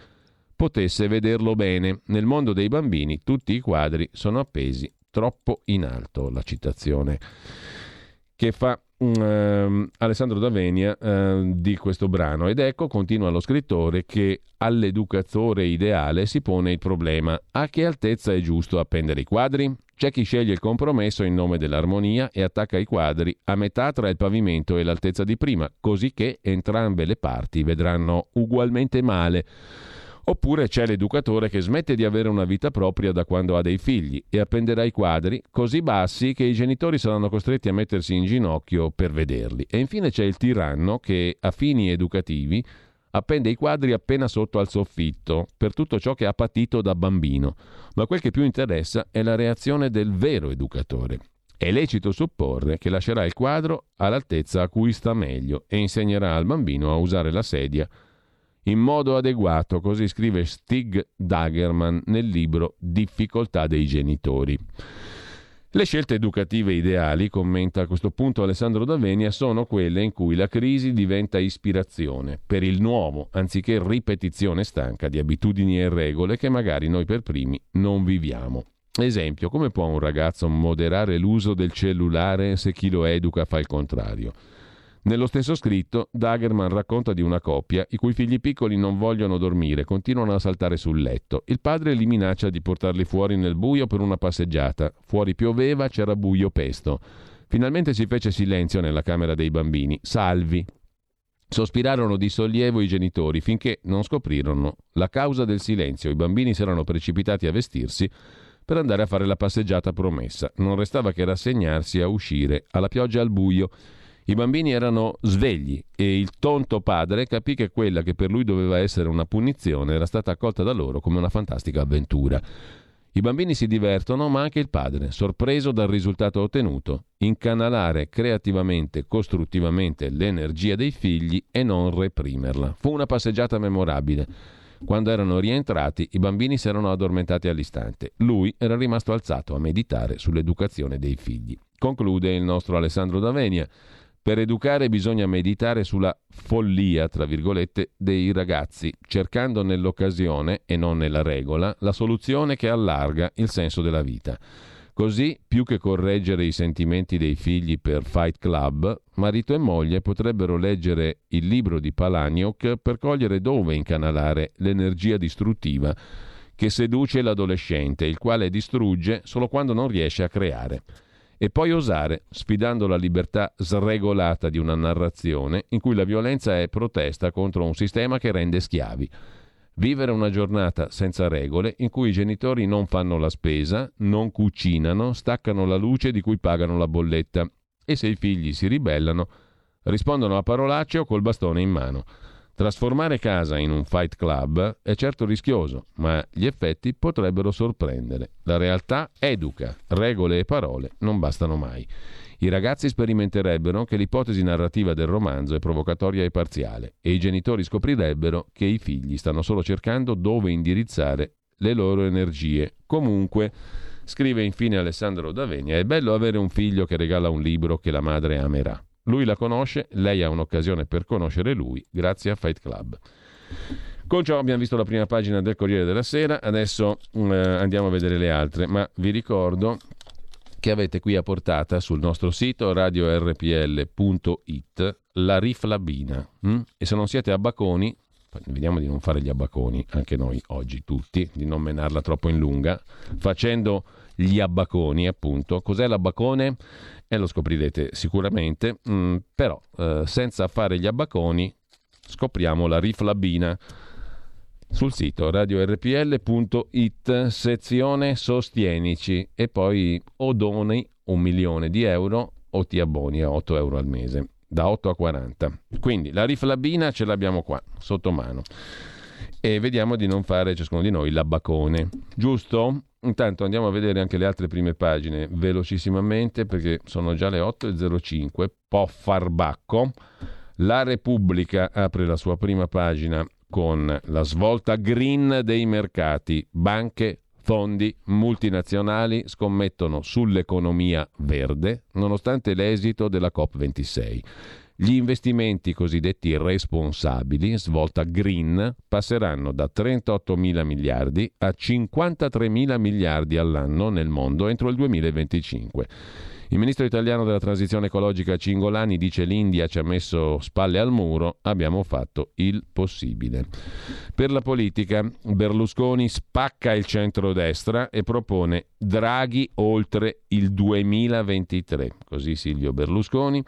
potesse vederlo bene. Nel mondo dei bambini tutti i quadri sono appesi troppo in alto. La citazione che fa uh, Alessandro D'Avenia uh, di questo brano. Ed ecco, continua lo scrittore, che all'educatore ideale si pone il problema a che altezza è giusto appendere i quadri? C'è chi sceglie il compromesso in nome dell'armonia e attacca i quadri a metà tra il pavimento e l'altezza di prima, così che entrambe le parti vedranno ugualmente male. Oppure c'è l'educatore che smette di avere una vita propria da quando ha dei figli e appenderà i quadri così bassi che i genitori saranno costretti a mettersi in ginocchio per vederli. E infine c'è il tiranno che, a fini educativi, appende i quadri appena sotto al soffitto per tutto ciò che ha patito da bambino. Ma quel che più interessa è la reazione del vero educatore. È lecito supporre che lascerà il quadro all'altezza a cui sta meglio e insegnerà al bambino a usare la sedia in modo adeguato, così scrive Stig Dagerman nel libro Difficoltà dei genitori. Le scelte educative ideali, commenta a questo punto Alessandro Davenia, sono quelle in cui la crisi diventa ispirazione per il nuovo, anziché ripetizione stanca di abitudini e regole che magari noi per primi non viviamo. Esempio, come può un ragazzo moderare l'uso del cellulare se chi lo educa fa il contrario? Nello stesso scritto, Dagerman racconta di una coppia i cui figli piccoli non vogliono dormire, continuano a saltare sul letto. Il padre li minaccia di portarli fuori nel buio per una passeggiata. Fuori pioveva, c'era buio pesto. Finalmente si fece silenzio nella camera dei bambini. Salvi. Sospirarono di sollievo i genitori finché non scoprirono la causa del silenzio. I bambini si erano precipitati a vestirsi per andare a fare la passeggiata promessa. Non restava che rassegnarsi a uscire alla pioggia al buio. I bambini erano svegli e il tonto padre capì che quella che per lui doveva essere una punizione era stata accolta da loro come una fantastica avventura. I bambini si divertono, ma anche il padre, sorpreso dal risultato ottenuto, incanalare creativamente, costruttivamente l'energia dei figli e non reprimerla. Fu una passeggiata memorabile. Quando erano rientrati, i bambini si erano addormentati all'istante. Lui era rimasto alzato a meditare sull'educazione dei figli. Conclude il nostro Alessandro D'Avenia. Per educare bisogna meditare sulla follia, tra virgolette, dei ragazzi, cercando nell'occasione e non nella regola la soluzione che allarga il senso della vita. Così, più che correggere i sentimenti dei figli per Fight Club, marito e moglie potrebbero leggere il libro di Palaniok per cogliere dove incanalare l'energia distruttiva che seduce l'adolescente, il quale distrugge solo quando non riesce a creare e poi osare, sfidando la libertà sregolata di una narrazione in cui la violenza è protesta contro un sistema che rende schiavi. Vivere una giornata senza regole in cui i genitori non fanno la spesa, non cucinano, staccano la luce di cui pagano la bolletta e se i figli si ribellano rispondono a parolacce o col bastone in mano. Trasformare casa in un fight club è certo rischioso, ma gli effetti potrebbero sorprendere. La realtà educa, regole e parole non bastano mai. I ragazzi sperimenterebbero che l'ipotesi narrativa del romanzo è provocatoria e parziale e i genitori scoprirebbero che i figli stanno solo cercando dove indirizzare le loro energie. Comunque, scrive infine Alessandro Davenia, è bello avere un figlio che regala un libro che la madre amerà. Lui la conosce, lei ha un'occasione per conoscere lui grazie a Fight Club. Con ciò abbiamo visto la prima pagina del Corriere della Sera, adesso eh, andiamo a vedere le altre, ma vi ricordo che avete qui a portata sul nostro sito radiorpl.it la riflabina. Hm? E se non siete abbaconi, vediamo di non fare gli abbaconi, anche noi oggi tutti, di non menarla troppo in lunga, facendo gli abbaconi appunto. Cos'è l'abbacone? E lo scoprirete sicuramente, mm, però eh, senza fare gli abbaconi scopriamo la riflabina sul sito radiorpl.it, sezione Sostienici e poi o doni un milione di euro o ti abboni a 8 euro al mese, da 8 a 40. Quindi la riflabina ce l'abbiamo qua, sotto mano. E vediamo di non fare ciascuno di noi l'abbacone, giusto? Intanto andiamo a vedere anche le altre prime pagine velocissimamente perché sono già le 8.05. Po' farbacco. La Repubblica apre la sua prima pagina con la svolta green dei mercati. Banche, fondi multinazionali scommettono sull'economia verde nonostante l'esito della COP26. Gli investimenti cosiddetti responsabili, svolta green, passeranno da 38 mila miliardi a 53 mila miliardi all'anno nel mondo entro il 2025. Il ministro italiano della transizione ecologica Cingolani dice l'India ci ha messo spalle al muro, abbiamo fatto il possibile. Per la politica, Berlusconi spacca il centrodestra e propone Draghi oltre il 2023. Così Silvio Berlusconi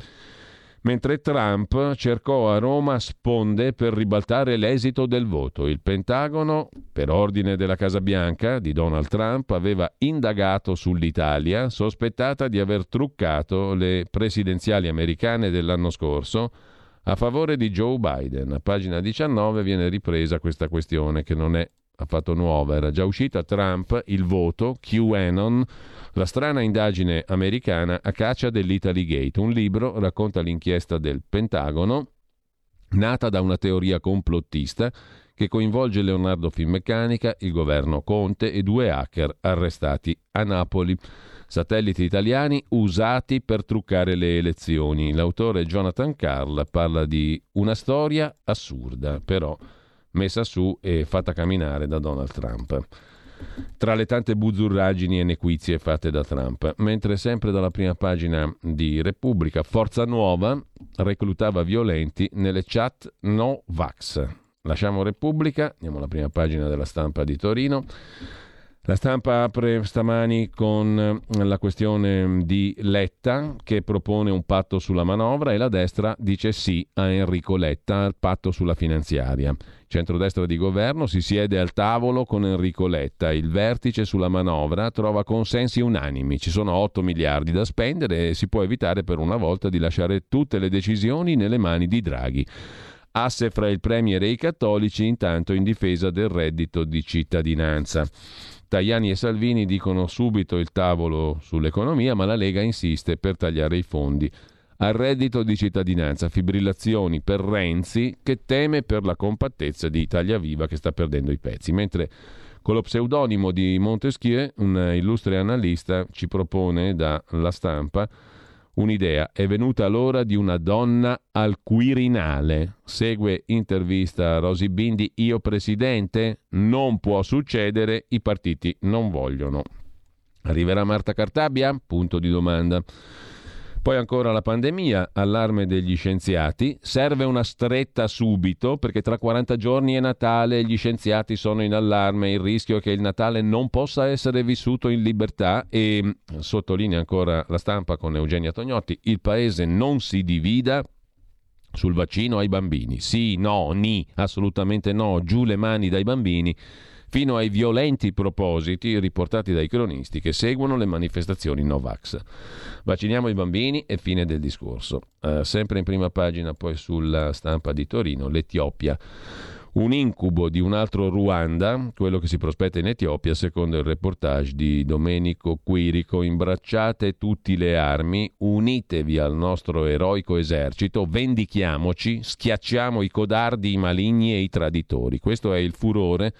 mentre Trump cercò a Roma sponde per ribaltare l'esito del voto. Il Pentagono, per ordine della Casa Bianca di Donald Trump, aveva indagato sull'Italia, sospettata di aver truccato le presidenziali americane dell'anno scorso a favore di Joe Biden. A pagina 19 viene ripresa questa questione che non è affatto nuova, era già uscita Trump, il voto, QAnon, la strana indagine americana a caccia dell'Italy Gate. Un libro racconta l'inchiesta del Pentagono, nata da una teoria complottista che coinvolge Leonardo Finmeccanica, il governo Conte e due hacker arrestati a Napoli. Satelliti italiani usati per truccare le elezioni. L'autore Jonathan Carl parla di una storia assurda, però messa su e fatta camminare da Donald Trump tra le tante buzzurraggini e nequizie fatte da Trump. Mentre sempre dalla prima pagina di Repubblica, Forza Nuova reclutava violenti nelle chat no vax. Lasciamo Repubblica, andiamo alla prima pagina della stampa di Torino. La stampa apre stamani con la questione di Letta che propone un patto sulla manovra e la destra dice sì a Enrico Letta al patto sulla finanziaria centrodestra di governo si siede al tavolo con Enrico Letta. Il vertice sulla manovra trova consensi unanimi. Ci sono 8 miliardi da spendere e si può evitare per una volta di lasciare tutte le decisioni nelle mani di Draghi. Asse fra il Premier e i cattolici, intanto in difesa del reddito di cittadinanza. Tajani e Salvini dicono subito il tavolo sull'economia, ma la Lega insiste per tagliare i fondi. Al reddito di cittadinanza, fibrillazioni per Renzi che teme per la compattezza di Italia Viva che sta perdendo i pezzi, mentre con lo pseudonimo di Montesquieu, un illustre analista ci propone dalla stampa un'idea. È venuta l'ora di una donna al Quirinale. Segue intervista a Rosy Bindi. Io presidente? Non può succedere, i partiti non vogliono. Arriverà Marta Cartabia? Punto di domanda. Poi ancora la pandemia, allarme degli scienziati, serve una stretta subito perché tra 40 giorni è Natale gli scienziati sono in allarme, il rischio è che il Natale non possa essere vissuto in libertà e sottolinea ancora la stampa con Eugenia Tognotti, il paese non si divida sul vaccino ai bambini. Sì, no, ni, assolutamente no, giù le mani dai bambini fino ai violenti propositi riportati dai cronisti che seguono le manifestazioni Novax. Vacciniamo i bambini e fine del discorso. Uh, sempre in prima pagina poi sulla stampa di Torino, l'Etiopia. Un incubo di un altro Ruanda, quello che si prospetta in Etiopia, secondo il reportage di Domenico Quirico. Imbracciate tutte le armi, unitevi al nostro eroico esercito, vendichiamoci, schiacciamo i codardi, i maligni e i traditori. Questo è il furore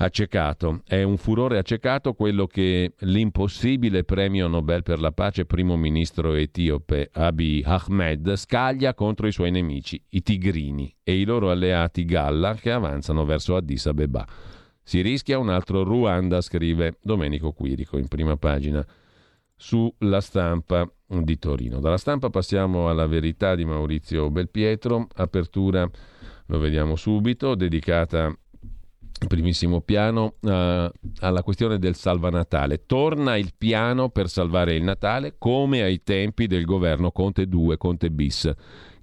accecato. È un furore accecato quello che l'impossibile premio Nobel per la pace primo ministro etiope Abiy Ahmed scaglia contro i suoi nemici, i tigrini, e i loro alleati Galla che avanzano verso Addis Abeba. Si rischia un altro Ruanda, scrive Domenico Quirico in prima pagina sulla stampa di Torino. Dalla stampa passiamo alla verità di Maurizio Belpietro, apertura, lo vediamo subito, dedicata primissimo piano uh, alla questione del salva Natale. Torna il piano per salvare il Natale come ai tempi del governo Conte 2, Conte bis.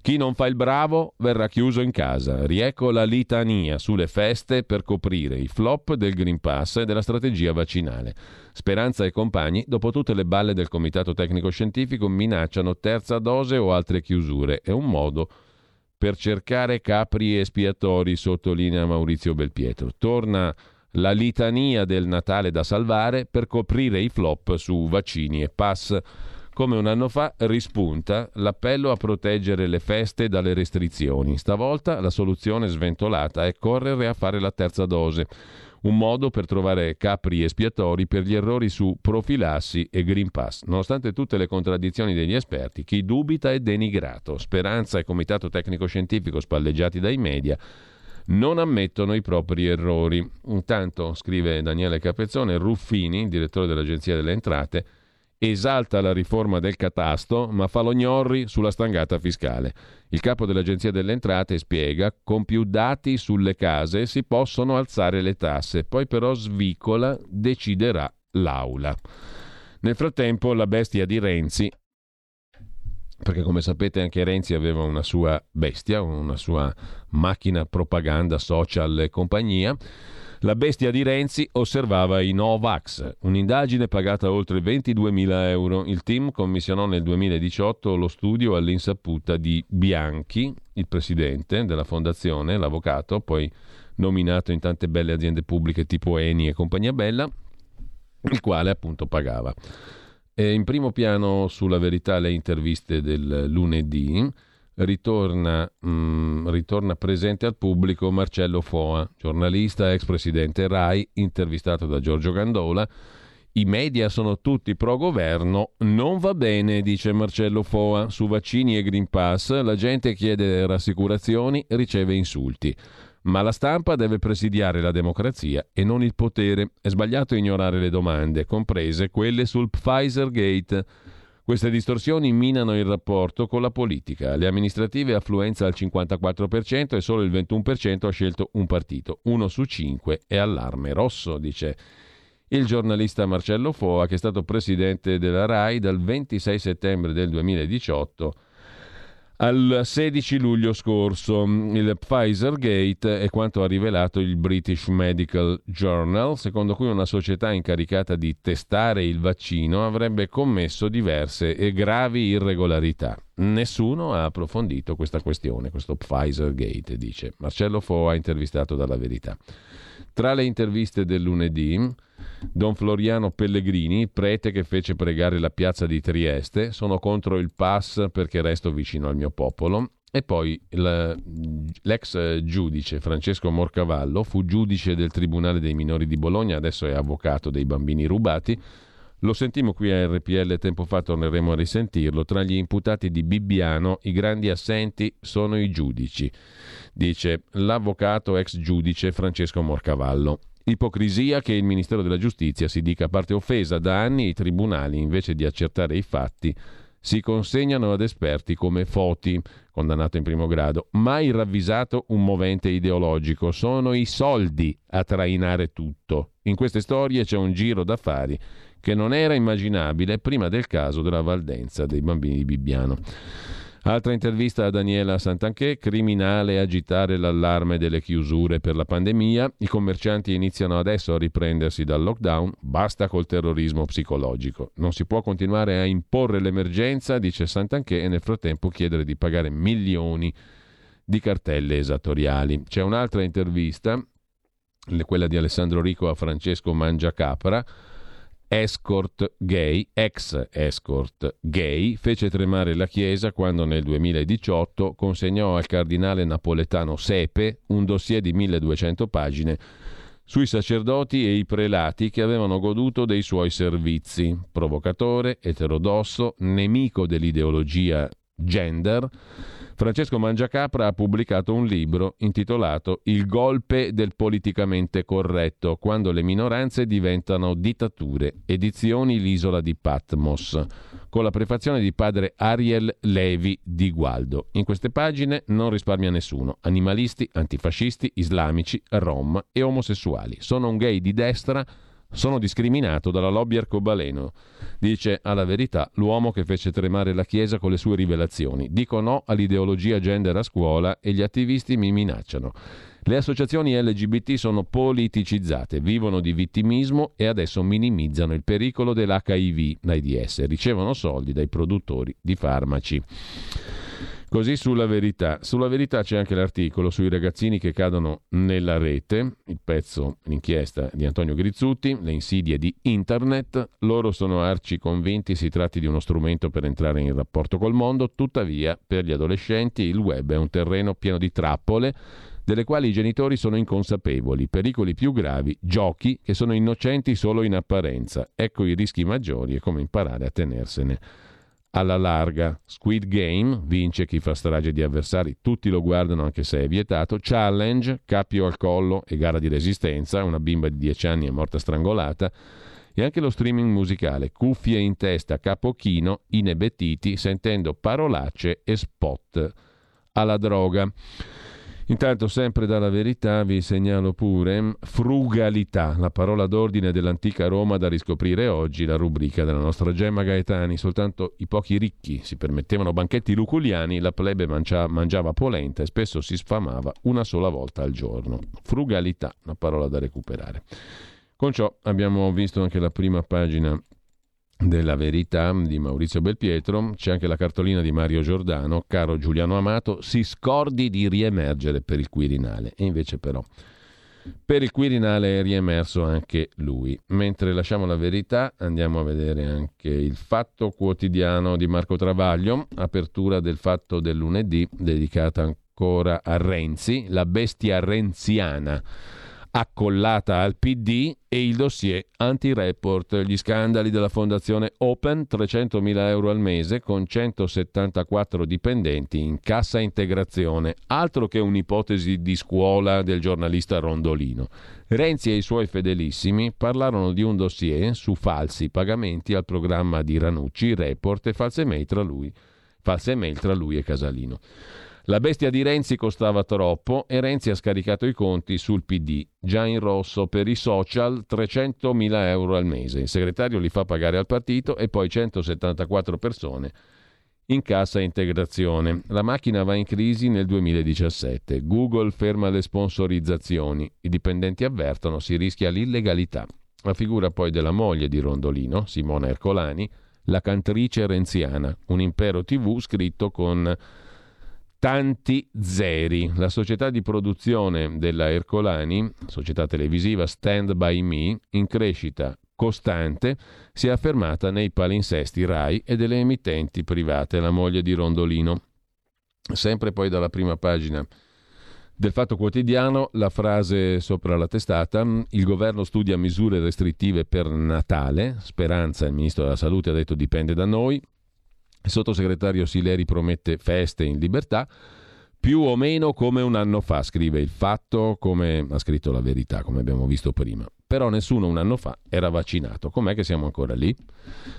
Chi non fa il bravo verrà chiuso in casa. Riecco la litania sulle feste per coprire i flop del Green Pass e della strategia vaccinale. Speranza e compagni, dopo tutte le balle del Comitato Tecnico Scientifico, minacciano terza dose o altre chiusure. È un modo per cercare capri espiatori, sottolinea Maurizio Belpietro. Torna la litania del Natale da salvare per coprire i flop su vaccini e pass. Come un anno fa rispunta l'appello a proteggere le feste dalle restrizioni. Stavolta la soluzione sventolata è correre a fare la terza dose un modo per trovare capri espiatori per gli errori su profilassi e Green Pass. Nonostante tutte le contraddizioni degli esperti, chi dubita è denigrato. Speranza e Comitato Tecnico Scientifico spalleggiati dai media non ammettono i propri errori. Intanto, scrive Daniele Capezzone, Ruffini, direttore dell'Agenzia delle Entrate, esalta la riforma del catasto, ma fa lo gnorri sulla stangata fiscale. Il capo dell'Agenzia delle Entrate spiega, con più dati sulle case si possono alzare le tasse, poi però svicola, deciderà l'Aula. Nel frattempo la bestia di Renzi, perché come sapete anche Renzi aveva una sua bestia, una sua macchina propaganda social e compagnia, la bestia di Renzi osservava i Novax, un'indagine pagata oltre 22.000 euro. Il team commissionò nel 2018 lo studio all'insaputa di Bianchi, il presidente della fondazione, l'avvocato, poi nominato in tante belle aziende pubbliche tipo Eni e compagnia bella, il quale appunto pagava. E in primo piano sulla verità le interviste del lunedì ritorna, mh, mm, ritorna, presente al pubblico Marcello Foa, giornalista, ex presidente RAI, intervistato da Giorgio Gandola. I media sono tutti pro governo, non va bene, dice Marcello Foa. Su vaccini e Green Pass la gente chiede rassicurazioni, riceve insulti. Ma la stampa deve presidiare la democrazia e non il potere. È sbagliato ignorare le domande, comprese quelle sul Pfizer Gate. Queste distorsioni minano il rapporto con la politica. Le amministrative affluenza al 54% e solo il 21% ha scelto un partito. Uno su cinque è allarme rosso, dice il giornalista Marcello Foa, che è stato presidente della RAI dal 26 settembre del 2018 al 16 luglio scorso. Il Pfizer Gate è quanto ha rivelato il British Medical Journal, secondo cui una società incaricata di testare il vaccino avrebbe commesso diverse e gravi irregolarità. Nessuno ha approfondito questa questione, questo Pfizer Gate, dice Marcello Foa, intervistato dalla Verità. Tra le interviste del lunedì, Don Floriano Pellegrini, prete che fece pregare la piazza di Trieste, sono contro il pass perché resto vicino al mio popolo. E poi l'ex giudice Francesco Morcavallo fu giudice del Tribunale dei minori di Bologna, adesso è avvocato dei bambini rubati. Lo sentimmo qui a RPL tempo fa, torneremo a risentirlo. Tra gli imputati di Bibbiano i grandi assenti sono i giudici, dice l'avvocato ex giudice Francesco Morcavallo. Ipocrisia che il Ministero della Giustizia si dica parte offesa. Da anni i tribunali, invece di accertare i fatti, si consegnano ad esperti come Foti, condannato in primo grado, mai ravvisato un movente ideologico. Sono i soldi a trainare tutto. In queste storie c'è un giro d'affari che non era immaginabile prima del caso della Valdenza dei bambini di Bibbiano. Altra intervista a Daniela Santanché, criminale agitare l'allarme delle chiusure per la pandemia, i commercianti iniziano adesso a riprendersi dal lockdown, basta col terrorismo psicologico. Non si può continuare a imporre l'emergenza, dice Santanché, e nel frattempo chiedere di pagare milioni di cartelle esattoriali. C'è un'altra intervista, quella di Alessandro Rico a Francesco Mangiacapra, escort gay, ex escort gay, fece tremare la Chiesa quando nel 2018 consegnò al cardinale napoletano Sepe un dossier di 1200 pagine sui sacerdoti e i prelati che avevano goduto dei suoi servizi. Provocatore, eterodosso, nemico dell'ideologia gender, Francesco Mangiacapra ha pubblicato un libro intitolato Il golpe del politicamente corretto, quando le minoranze diventano dittature, edizioni L'isola di Patmos, con la prefazione di padre Ariel Levi di Gualdo. In queste pagine non risparmia nessuno, animalisti, antifascisti, islamici, rom e omosessuali. Sono un gay di destra sono discriminato dalla lobby arcobaleno. Dice alla verità l'uomo che fece tremare la Chiesa con le sue rivelazioni. Dico no all'ideologia gender a scuola e gli attivisti mi minacciano. Le associazioni LGBT sono politicizzate, vivono di vittimismo e adesso minimizzano il pericolo dell'HIV-AIDS, ricevono soldi dai produttori di farmaci. Così sulla verità. Sulla verità c'è anche l'articolo sui ragazzini che cadono nella rete, il pezzo, l'inchiesta di Antonio Grizzutti, le insidie di internet. Loro sono arci convinti si tratti di uno strumento per entrare in rapporto col mondo, tuttavia per gli adolescenti il web è un terreno pieno di trappole delle quali i genitori sono inconsapevoli, pericoli più gravi, giochi che sono innocenti solo in apparenza. Ecco i rischi maggiori e come imparare a tenersene alla larga. Squid Game, vince chi fa strage di avversari, tutti lo guardano anche se è vietato. Challenge, cappio al collo e gara di resistenza, una bimba di 10 anni è morta strangolata. E anche lo streaming musicale, cuffie in testa, capo chino, inebettiti, sentendo parolacce e spot alla droga. Intanto, sempre dalla verità, vi segnalo pure frugalità, la parola d'ordine dell'antica Roma da riscoprire oggi, la rubrica della nostra Gemma Gaetani. Soltanto i pochi ricchi si permettevano banchetti luculiani, la plebe mangia, mangiava polenta e spesso si sfamava una sola volta al giorno. Frugalità, una parola da recuperare. Con ciò abbiamo visto anche la prima pagina della verità di Maurizio Belpietro, c'è anche la cartolina di Mario Giordano, caro Giuliano Amato, si scordi di riemergere per il Quirinale. E invece però per il Quirinale è riemerso anche lui. Mentre lasciamo la verità, andiamo a vedere anche il fatto quotidiano di Marco Travaglio, apertura del fatto del lunedì, dedicata ancora a Renzi, la bestia renziana accollata al PD e il dossier anti-report, gli scandali della fondazione Open, 300.000 euro al mese con 174 dipendenti in cassa integrazione, altro che un'ipotesi di scuola del giornalista Rondolino. Renzi e i suoi fedelissimi parlarono di un dossier su falsi pagamenti al programma di Ranucci, Report e false mail tra lui, false mail tra lui e Casalino. La bestia di Renzi costava troppo e Renzi ha scaricato i conti sul PD, già in rosso per i social 300.000 euro al mese. Il segretario li fa pagare al partito e poi 174 persone in cassa integrazione. La macchina va in crisi nel 2017. Google ferma le sponsorizzazioni. I dipendenti avvertono si rischia l'illegalità. La figura poi della moglie di Rondolino, Simona Ercolani, la cantrice renziana, un impero TV scritto con tanti zeri. La società di produzione della Ercolani, società televisiva Stand By Me, in crescita costante, si è affermata nei palinsesti RAI e delle emittenti private, la moglie di Rondolino. Sempre poi dalla prima pagina del Fatto Quotidiano la frase sopra la testata, il governo studia misure restrittive per Natale, Speranza, il ministro della Salute ha detto dipende da noi, il sottosegretario Sileri promette feste in libertà, più o meno come un anno fa, scrive il fatto, come ha scritto la verità, come abbiamo visto prima. Però nessuno un anno fa era vaccinato. Com'è che siamo ancora lì?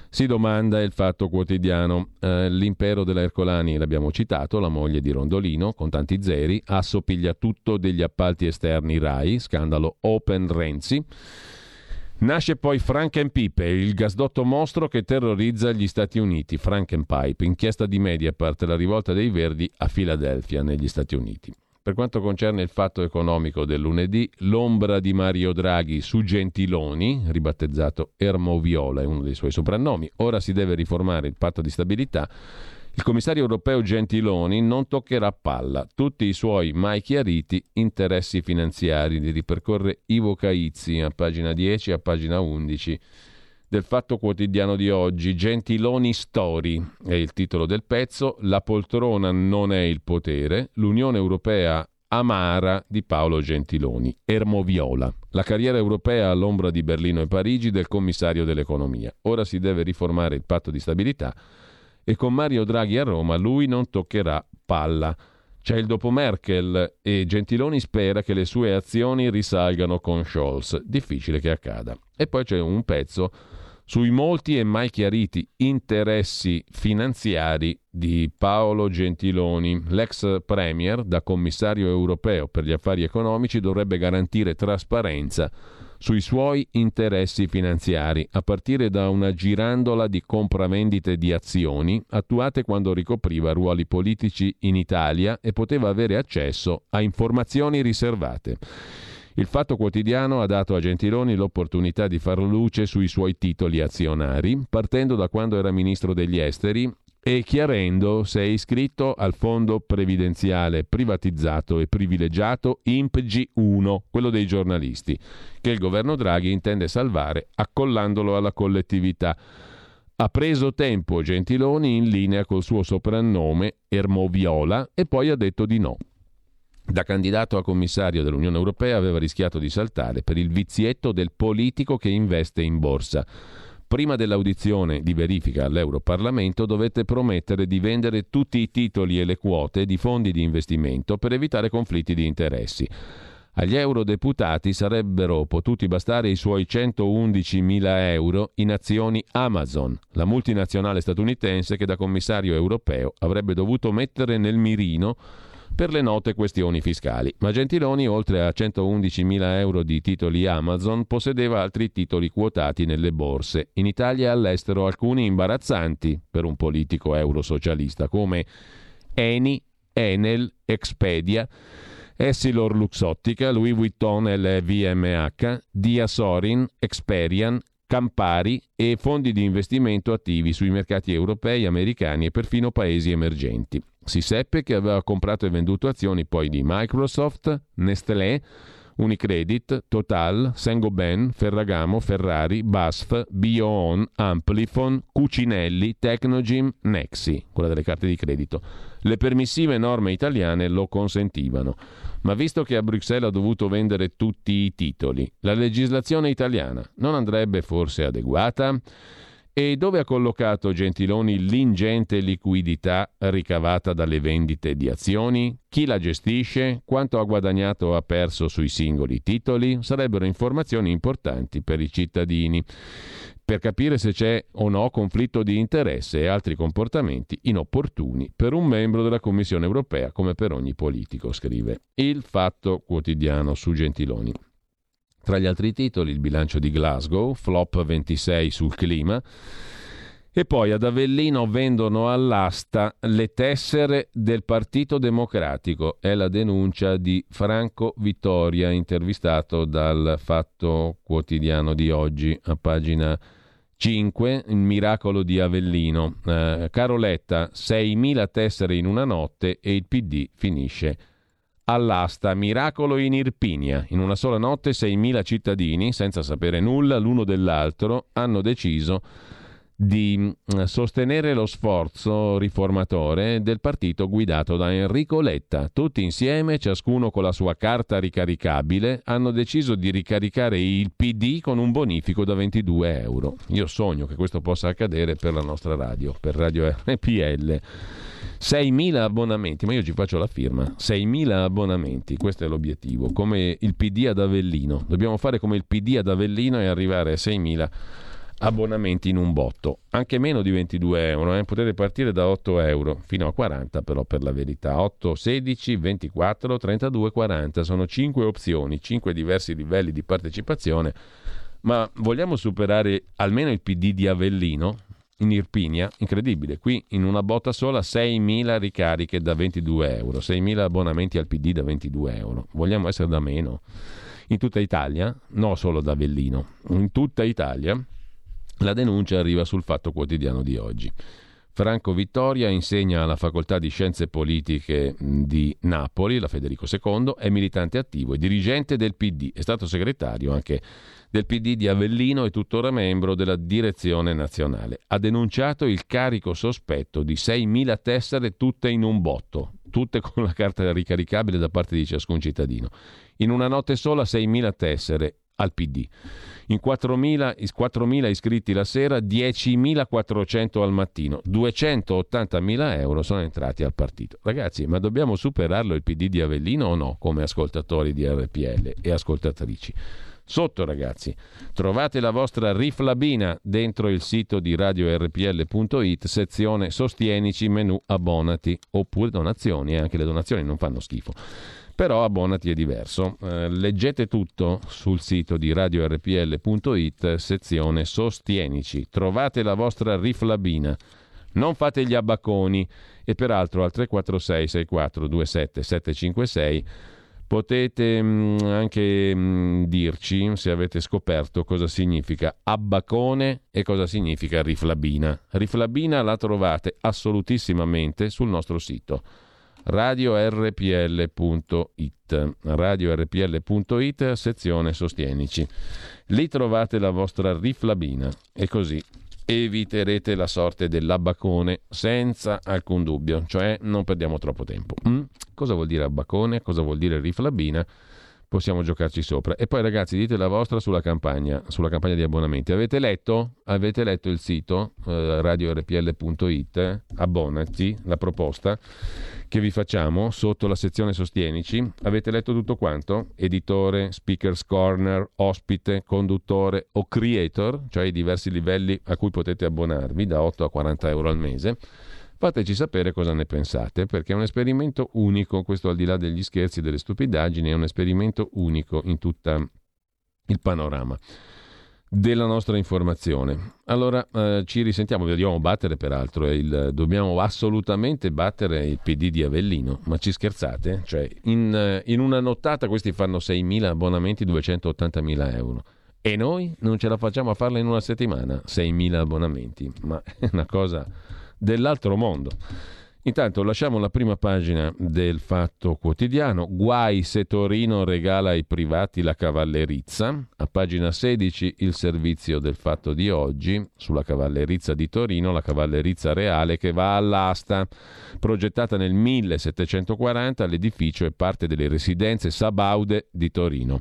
Si domanda il fatto quotidiano. Eh, l'impero della Ercolani, l'abbiamo citato, la moglie di Rondolino, con tanti zeri, assopiglia tutto degli appalti esterni RAI, scandalo Open Renzi. Nasce poi Frankenpipe, il gasdotto mostro che terrorizza gli Stati Uniti. Frankenpipe, inchiesta di Mediapart, la rivolta dei Verdi a Filadelfia, negli Stati Uniti. Per quanto concerne il fatto economico del lunedì, l'ombra di Mario Draghi su Gentiloni, ribattezzato Ermoviola, è uno dei suoi soprannomi, ora si deve riformare il patto di stabilità il commissario europeo Gentiloni non toccherà palla. Tutti i suoi mai chiariti interessi finanziari li ripercorre Ivo Caizzi a pagina 10 e a pagina 11 del Fatto Quotidiano di oggi. Gentiloni Story è il titolo del pezzo. La poltrona non è il potere. L'Unione Europea amara di Paolo Gentiloni, Ermoviola, la carriera europea all'ombra di Berlino e Parigi del commissario dell'economia. Ora si deve riformare il patto di stabilità e con Mario Draghi a Roma lui non toccherà palla. C'è il dopo Merkel e Gentiloni spera che le sue azioni risalgano con Scholz. Difficile che accada. E poi c'è un pezzo sui molti e mai chiariti interessi finanziari di Paolo Gentiloni. L'ex Premier, da commissario europeo per gli affari economici, dovrebbe garantire trasparenza sui suoi interessi finanziari, a partire da una girandola di compravendite di azioni attuate quando ricopriva ruoli politici in Italia e poteva avere accesso a informazioni riservate. Il Fatto Quotidiano ha dato a Gentiloni l'opportunità di far luce sui suoi titoli azionari, partendo da quando era ministro degli esteri e chiarendo se è iscritto al fondo previdenziale privatizzato e privilegiato IMPG1, quello dei giornalisti, che il governo Draghi intende salvare accollandolo alla collettività. Ha preso tempo Gentiloni in linea col suo soprannome Ermoviola e poi ha detto di no. Da candidato a commissario dell'Unione Europea aveva rischiato di saltare per il vizietto del politico che investe in borsa. Prima dell'audizione di verifica all'Europarlamento dovette promettere di vendere tutti i titoli e le quote di fondi di investimento per evitare conflitti di interessi. Agli eurodeputati sarebbero potuti bastare i suoi 111.000 euro in azioni Amazon, la multinazionale statunitense che da commissario europeo avrebbe dovuto mettere nel mirino per le note questioni fiscali. Ma Gentiloni, oltre a 111.000 euro di titoli Amazon, possedeva altri titoli quotati nelle borse, in Italia e all'estero alcuni imbarazzanti per un politico eurosocialista, come Eni, Enel, Expedia, Essilor Luxottica, Louis Vuitton LVMH, Diasorin, Experian, Campari e fondi di investimento attivi sui mercati europei, americani e perfino paesi emergenti. Si seppe che aveva comprato e venduto azioni poi di Microsoft, Nestlé, Unicredit, Total, Saint-Gobain, Ferragamo, Ferrari, BASF, BioOn, Amplifon, Cucinelli, Tecnogym, Nexi, quella delle carte di credito. Le permissive norme italiane lo consentivano. Ma visto che a Bruxelles ha dovuto vendere tutti i titoli, la legislazione italiana non andrebbe forse adeguata? E dove ha collocato Gentiloni l'ingente liquidità ricavata dalle vendite di azioni? Chi la gestisce? Quanto ha guadagnato o ha perso sui singoli titoli? Sarebbero informazioni importanti per i cittadini per capire se c'è o no conflitto di interesse e altri comportamenti inopportuni per un membro della Commissione europea come per ogni politico, scrive il Fatto Quotidiano su Gentiloni. Tra gli altri titoli il bilancio di Glasgow, flop 26 sul clima, e poi ad Avellino vendono all'asta le tessere del Partito Democratico. È la denuncia di Franco Vittoria, intervistato dal Fatto Quotidiano di oggi, a pagina 5, il miracolo di Avellino. Eh, Caroletta, 6.000 tessere in una notte e il PD finisce all'asta Miracolo in Irpinia. In una sola notte 6.000 cittadini, senza sapere nulla l'uno dell'altro, hanno deciso di mm, sostenere lo sforzo riformatore del partito guidato da Enrico Letta. Tutti insieme, ciascuno con la sua carta ricaricabile, hanno deciso di ricaricare il PD con un bonifico da 22 euro. Io sogno che questo possa accadere per la nostra radio, per Radio RPL. 6.000 abbonamenti, ma io ci faccio la firma, 6.000 abbonamenti, questo è l'obiettivo, come il PD ad Avellino. Dobbiamo fare come il PD ad Avellino e arrivare a 6.000 abbonamenti in un botto, anche meno di 22 euro, eh? potete partire da 8 euro fino a 40 però per la verità, 8, 16, 24, 32, 40, sono 5 opzioni, 5 diversi livelli di partecipazione, ma vogliamo superare almeno il PD di Avellino? In Irpinia, incredibile, qui in una botta sola 6.000 ricariche da 22 euro, 6.000 abbonamenti al PD da 22 euro. Vogliamo essere da meno? In tutta Italia, no solo da Avellino, in tutta Italia la denuncia arriva sul Fatto Quotidiano di oggi. Franco Vittoria insegna alla Facoltà di Scienze Politiche di Napoli, la Federico II, è militante attivo e dirigente del PD, è stato segretario anche del PD di Avellino e tuttora membro della direzione nazionale. Ha denunciato il carico sospetto di 6.000 tessere tutte in un botto. tutte [LAUGHS] con la carta ricaricabile da parte di ciascun cittadino. In una notte sola 6.000 tessere al PD. In 4.000, 4.000 iscritti la sera, 10.400 al mattino, 280.000 euro sono entrati al partito. Ragazzi, ma dobbiamo superarlo il PD di Avellino o no, come ascoltatori di RPL e ascoltatrici? Sotto ragazzi, trovate la vostra riflabina dentro il sito di radiorpl.it, sezione Sostienici, menu abbonati, oppure donazioni, eh, anche le donazioni non fanno schifo. Però abbonati è diverso. Eh, leggete tutto sul sito di radiorpl.it, sezione Sostienici. Trovate la vostra riflabina. Non fate gli abbaconi e peraltro al 346 64 27 756 Potete mh, mm, anche mh, mm, dirci se avete scoperto cosa significa abbacone e cosa significa riflabina. Riflabina la trovate assolutissimamente sul nostro sito radiorpl.it radiorpl.it sezione sostienici. Lì trovate la vostra riflabina e così eviterete la sorte dell'abbacone senza alcun dubbio, cioè non perdiamo troppo tempo. Mm? Cosa vuol dire abbacone? Cosa vuol dire riflabina? Possiamo giocarci sopra. E poi ragazzi dite la vostra sulla campagna, sulla campagna di abbonamenti. Avete letto? Avete letto il sito eh, radiorpl.it? Abbonati, la proposta che vi facciamo sotto la sezione Sostienici. Avete letto tutto quanto? Editore, speakers corner, ospite, conduttore o creator, cioè i diversi livelli a cui potete abbonarvi da 8 a 40 euro al mese. Fateci sapere cosa ne pensate, perché è un esperimento unico, questo al di là degli scherzi e delle stupidaggini, è un esperimento unico in tutto il panorama della nostra informazione. Allora eh, ci risentiamo, dobbiamo battere peraltro, il, dobbiamo assolutamente battere il PD di Avellino, ma ci scherzate? Cioè, in, eh, in una nottata questi fanno 6.000 abbonamenti, 280.000 euro. E noi non ce la facciamo a farla in una settimana, 6.000 abbonamenti, ma [LAUGHS] è una cosa dell'altro mondo. Intanto lasciamo la prima pagina del Fatto Quotidiano. Guai se Torino regala ai privati la cavallerizza. A pagina 16 il servizio del Fatto di oggi sulla cavallerizza di Torino, la cavallerizza reale che va all'asta. Progettata nel 1740, l'edificio è parte delle residenze Sabaude di Torino.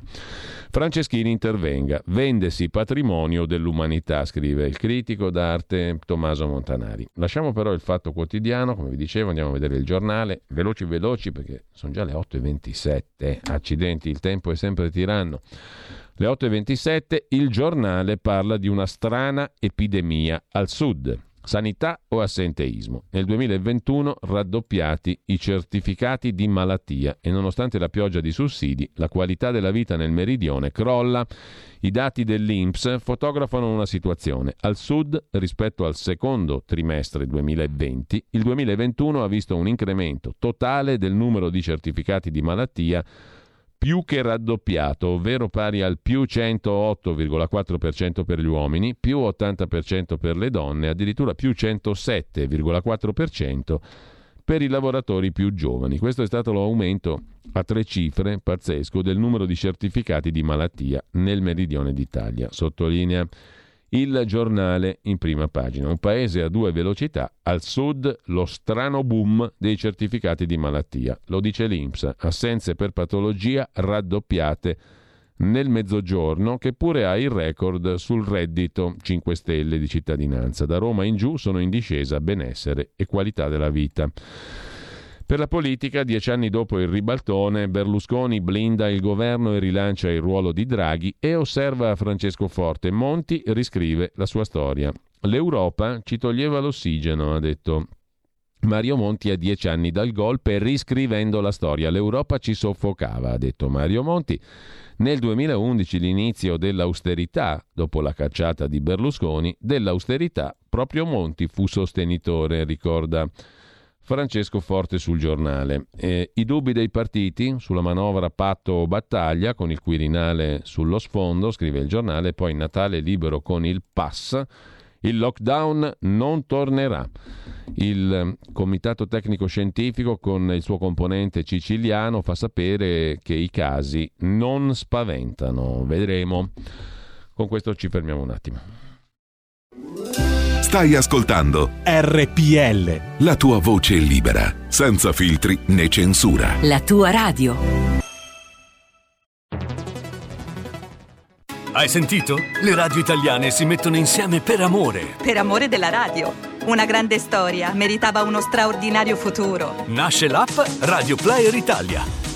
Franceschini intervenga. Vendesi patrimonio dell'umanità, scrive il critico d'arte Tommaso Montanari. Lasciamo però il Fatto Quotidiano, come vi dicevo dicevo, andiamo a vedere il giornale, veloci veloci perché sono già le 8.27, accidenti, il tempo è sempre tiranno. Le 8.27, il giornale parla di una strana epidemia al sud. Sanità o assenteismo? Nel 2021 raddoppiati i certificati di malattia e nonostante la pioggia di sussidi, la qualità della vita nel meridione crolla. I dati dell'INPS fotografano una situazione. Al sud, rispetto al secondo trimestre 2020, il 2021 ha visto un incremento totale del numero di certificati di malattia più che raddoppiato, ovvero pari al più 108,4% per gli uomini, più 80% per le donne, addirittura più 107,4% per i lavoratori più giovani. Questo è stato l'aumento a tre cifre pazzesco del numero di certificati di malattia nel meridione d'Italia, sottolinea il giornale in prima pagina. Un paese a due velocità, al sud lo strano boom dei certificati di malattia. Lo dice l'Inps, assenze per patologia raddoppiate nel mezzogiorno, che pure ha il record sul reddito 5 Stelle di cittadinanza. Da Roma in giù sono in discesa benessere e qualità della vita. Per la politica, dieci anni dopo il ribaltone, Berlusconi blinda il governo e rilancia il ruolo di Draghi e osserva Francesco Forte. Monti riscrive la sua storia. L'Europa ci toglieva l'ossigeno, ha detto Mario Monti a dieci anni dal golpe, riscrivendo la storia. L'Europa ci soffocava, ha detto Mario Monti. Nel 2011 l'inizio dell'austerità, dopo la cacciata di Berlusconi, dell'austerità proprio Monti fu sostenitore, ricorda Francesco Forte sul giornale. Eh, I dubbi dei partiti sulla manovra patto o battaglia con il Quirinale sullo sfondo, scrive il giornale, poi Natale libero con il pass. Il lockdown non tornerà. Il eh, Comitato Tecnico Scientifico con il suo componente siciliano fa sapere che i casi non spaventano. Vedremo. Con questo ci fermiamo un attimo. Stai ascoltando RPL. La tua voce libera, senza filtri né censura. La tua radio. Hai sentito? Le radio italiane si mettono insieme per amore. Per amore della radio. Una grande storia meritava uno straordinario futuro. Nasce l'app Radio Player Italia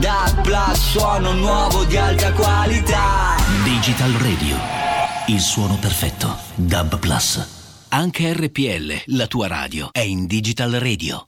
da Plus suono nuovo di alta qualità. Digital Radio, il suono perfetto. Dub Plus. Anche RPL, la tua radio, è in Digital Radio.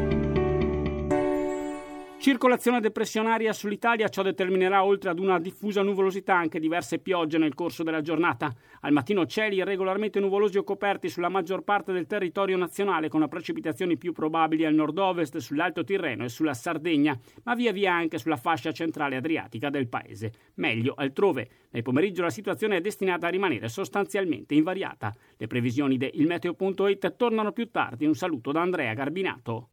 Circolazione depressionaria sull'Italia, ciò determinerà oltre ad una diffusa nuvolosità anche diverse piogge nel corso della giornata. Al mattino cieli irregolarmente nuvolosi o coperti sulla maggior parte del territorio nazionale con precipitazioni più probabili al nord-ovest, sull'Alto Tirreno e sulla Sardegna, ma via via anche sulla fascia centrale adriatica del paese. Meglio altrove. Nel pomeriggio la situazione è destinata a rimanere sostanzialmente invariata. Le previsioni di ilmeteo.it tornano più tardi. Un saluto da Andrea Garbinato.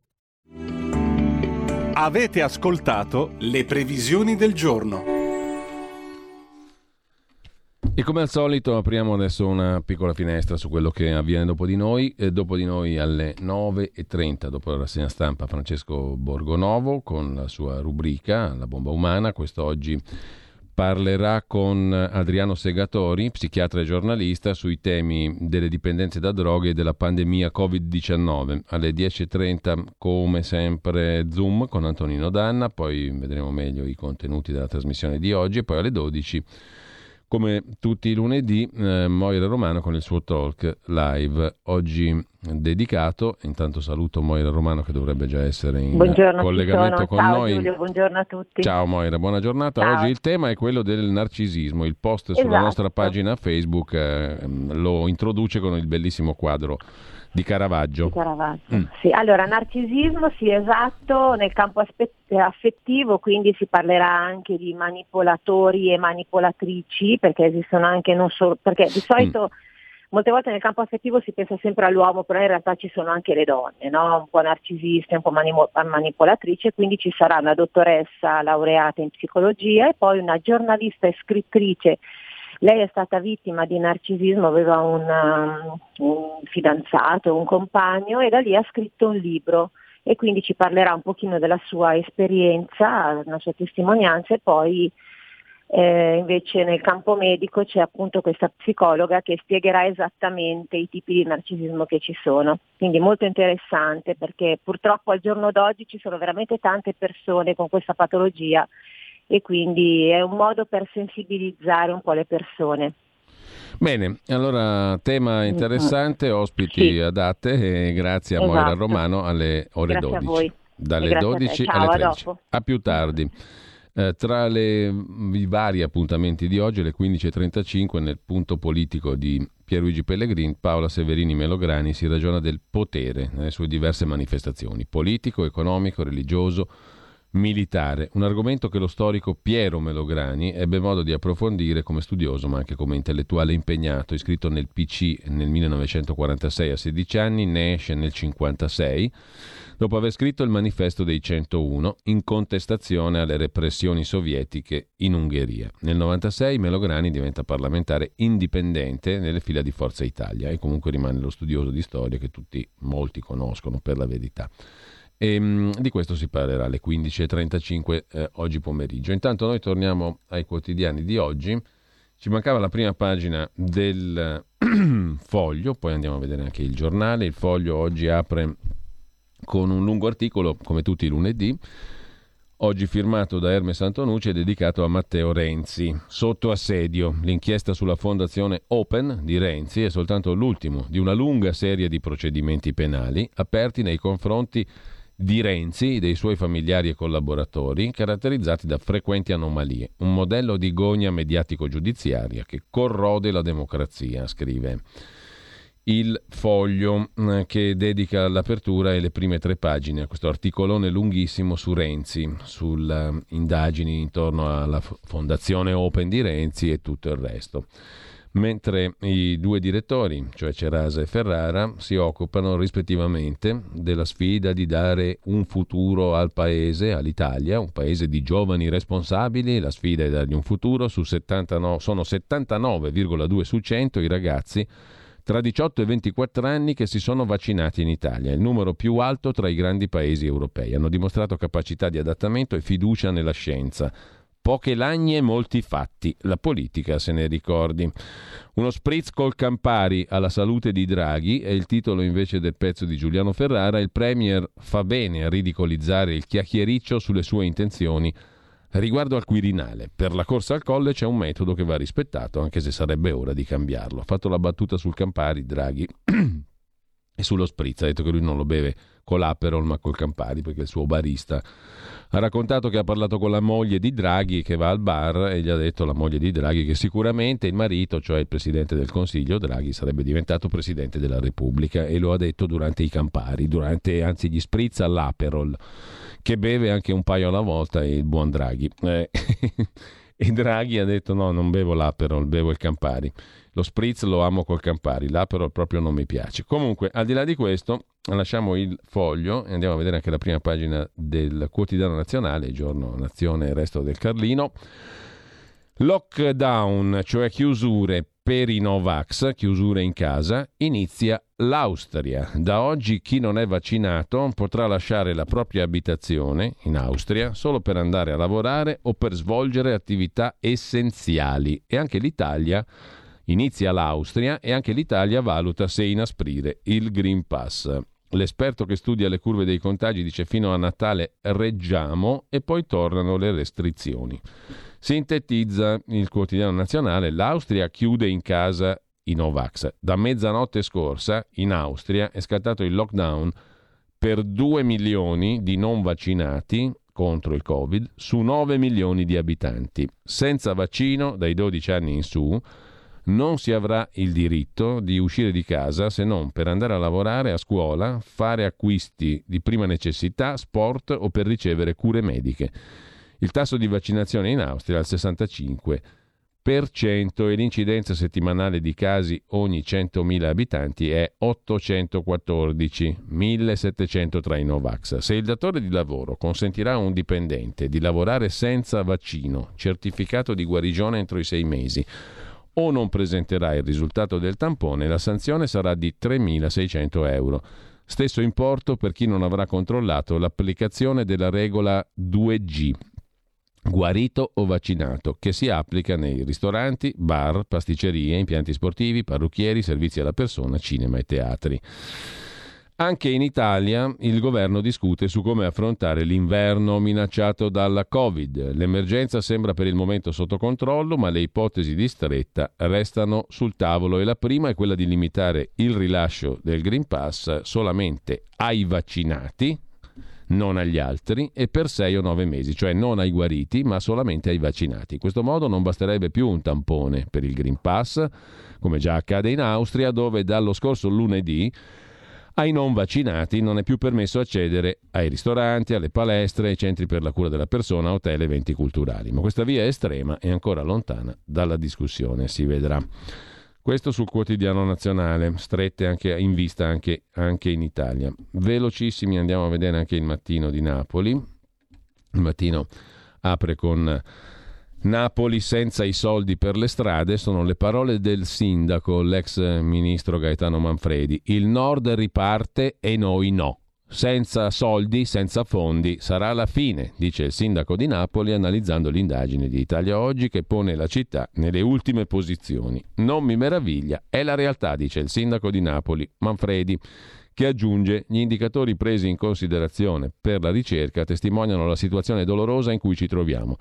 Avete ascoltato le previsioni del giorno. E come al solito apriamo adesso una piccola finestra su quello che avviene dopo di noi. E dopo di noi alle 9.30, dopo la rassegna stampa, Francesco Borgonovo con la sua rubrica La bomba umana. Quest'oggi parlerà con Adriano Segatori, psichiatra e giornalista, sui temi delle dipendenze da droghe e della pandemia Covid-19. Alle 10.30, come sempre, Zoom con Antonino Danna, poi vedremo meglio i contenuti della trasmissione di oggi e poi alle 12 come tutti i lunedì, eh, Moira Romano con il suo talk live, oggi dedicato. Intanto saluto Moira Romano che dovrebbe già essere in buongiorno, collegamento con Ciao, noi. Giulio, buongiorno a tutti. Ciao Moira, buona giornata. Ciao. Oggi il tema è quello del narcisismo. Il post sulla Esatto. nostra pagina Facebook eh, lo introduce con il bellissimo quadro di Caravaggio. Di Caravaggio. Mm. Sì, allora, narcisismo, sì, esatto, nel campo aspe- affettivo, quindi si parlerà anche di manipolatori e manipolatrici, perché esistono anche non solo, perché di solito molte volte nel campo affettivo si pensa sempre all'uomo, però in realtà ci sono anche le donne, no? un po' narcisiste, un po' manimo- manipolatrice, quindi ci sarà una dottoressa laureata in psicologia e poi una giornalista e scrittrice lei è stata vittima di narcisismo, aveva un, um, un fidanzato, un compagno e da lì ha scritto un libro e quindi ci parlerà un pochino della sua esperienza, della sua testimonianza e poi eh, invece nel campo medico c'è appunto questa psicologa che spiegherà esattamente i tipi di narcisismo che ci sono. Quindi molto interessante perché purtroppo al giorno d'oggi ci sono veramente tante persone con questa patologia e quindi è un modo per sensibilizzare un po' le persone. Bene, allora tema interessante, ospiti sì. adatte e grazie a esatto. Moira Romano alle ore grazie 12. Dalle 12 Ciao, alle 13. A, a più tardi. Eh, tra le, i vari appuntamenti di oggi, alle 15.35, nel punto politico di Pierluigi Pellegrini, Paola Severini Melograni si ragiona del potere nelle sue diverse manifestazioni, politico, economico, religioso, militare, un argomento che lo storico Piero Melograni ebbe modo di approfondire come studioso ma anche come intellettuale impegnato, iscritto nel PC nel 1946 a 16 anni, ne esce nel 1956 dopo aver scritto il manifesto dei 101 in contestazione alle repressioni sovietiche in Ungheria. Nel 1996 Melograni diventa parlamentare indipendente nelle fila di Forza Italia e comunque rimane lo studioso di storia che tutti, molti conoscono per la verità. E, ehm, di questo si parlerà alle 15.35 eh, oggi pomeriggio. Intanto noi torniamo ai quotidiani di oggi. Ci mancava la prima pagina del [CLEARS THROAT] foglio, poi andiamo a vedere anche il giornale. Il foglio oggi apre con un lungo articolo, come tutti i lunedì, oggi firmato da Erme Santonucci e dedicato a Matteo Renzi. Sotto assedio, l'inchiesta sulla fondazione Open di Renzi è soltanto l'ultimo di una lunga serie di procedimenti penali aperti nei confronti di Renzi, dei suoi familiari e collaboratori, caratterizzati da frequenti anomalie. Un modello di gogna mediatico-giudiziaria che corrode la democrazia, scrive il foglio eh, che dedica l'apertura e le prime tre pagine a questo articolone lunghissimo su Renzi, sulle indagini intorno alla fondazione Open di Renzi e tutto il resto. Mentre i due direttori, cioè Cerasa e Ferrara, si occupano rispettivamente della sfida di dare un futuro al paese, all'Italia, un paese di giovani responsabili, la sfida è dargli un futuro, su 79, sono 79,2 su 100 i ragazzi tra 18 e 24 anni che si sono vaccinati in Italia, il numero più alto tra i grandi paesi europei. Hanno dimostrato capacità di adattamento e fiducia nella scienza. Poche lagne e molti fatti, la politica se ne ricordi. Uno spritz col Campari alla salute di Draghi è il titolo invece del pezzo di Giuliano Ferrara. Il Premier fa bene a ridicolizzare il chiacchiericcio sulle sue intenzioni Riguardo al Quirinale, per la corsa al colle c'è un metodo che va rispettato, anche se sarebbe ora di cambiarlo. Ha fatto la battuta sul Campari, Draghi, [CLEARS THROAT] e sullo spritz. Ha detto che lui non lo beve con l'Aperol ma col Campari, perché il suo barista ha raccontato che ha parlato con la moglie di Draghi che va al bar e gli ha detto la moglie di Draghi che sicuramente il marito, cioè il presidente del Consiglio, Draghi, sarebbe diventato presidente della Repubblica e lo ha detto durante i Campari, durante anzi gli spritz all'Aperol che beve anche un paio alla volta il buon Draghi. Eh, [LAUGHS] e Draghi ha detto no, non bevo l'Aperol, bevo il Campari. Lo spritz lo amo col Campari, l'Aperol proprio non mi piace. Comunque, al di là di questo, lasciamo il foglio e andiamo a vedere anche la prima pagina del quotidiano nazionale, giorno Nazione e Resto del Carlino. Lockdown, cioè chiusure per i Novax, chiusure in casa, inizia l'Austria. Da oggi chi non è vaccinato potrà lasciare la propria abitazione in Austria solo per andare a lavorare o per svolgere attività essenziali. E anche l'Italia inizia l'Austria e anche l'Italia valuta se inasprire il Green Pass. L'esperto che studia le curve dei contagi dice fino a Natale reggiamo e poi tornano le restrizioni. Sintetizza il quotidiano nazionale, l'Austria chiude in casa i Novax. Da mezzanotte scorsa in Austria è scattato il lockdown per 2 milioni di non vaccinati contro il Covid su 9 milioni di abitanti. Senza vaccino dai 12 anni in su non si avrà il diritto di uscire di casa se non per andare a lavorare, a scuola, fare acquisti di prima necessità, sport o per ricevere cure mediche. Il tasso di vaccinazione in Austria è al 65% e l'incidenza settimanale di casi ogni 100.000 abitanti è 814, 1.700 tra i Novax. Se il datore di lavoro consentirà a un dipendente di lavorare senza vaccino, certificato di guarigione entro i sei mesi, o non presenterà il risultato del tampone, la sanzione sarà di 3.600 euro. Stesso importo per chi non avrà controllato l'applicazione della regola 2G, guarito o vaccinato, che si applica nei ristoranti, bar, pasticcerie, impianti sportivi, parrucchieri, servizi alla persona, cinema e teatri. Anche in Italia il governo discute su come affrontare l'inverno minacciato dalla Covid. L'emergenza sembra per il momento sotto controllo, ma le ipotesi di stretta restano sul tavolo e la prima è quella di limitare il rilascio del Green Pass solamente ai vaccinati, non agli altri, e per sei o nove mesi, cioè non ai guariti, ma solamente ai vaccinati. In questo modo non basterebbe più un tampone per il Green Pass, come già accade in Austria, dove dallo scorso lunedì ai non vaccinati non è più permesso accedere ai ristoranti, alle palestre, ai centri per la cura della persona, hotel e eventi culturali. Ma questa via estrema è ancora lontana dalla discussione, si vedrà. Questo sul quotidiano nazionale, strette anche in vista anche, anche in Italia. Velocissimi andiamo a vedere anche il mattino di Napoli. Il mattino apre con Napoli senza i soldi per le strade sono le parole del sindaco, l'ex ministro Gaetano Manfredi. Il nord riparte e noi no. Senza soldi, senza fondi, sarà la fine, dice il sindaco di Napoli analizzando l'indagine di Italia Oggi che pone la città nelle ultime posizioni. Non mi meraviglia, è la realtà, dice il sindaco di Napoli, Manfredi, che aggiunge gli indicatori presi in considerazione per la ricerca testimoniano la situazione dolorosa in cui ci troviamo.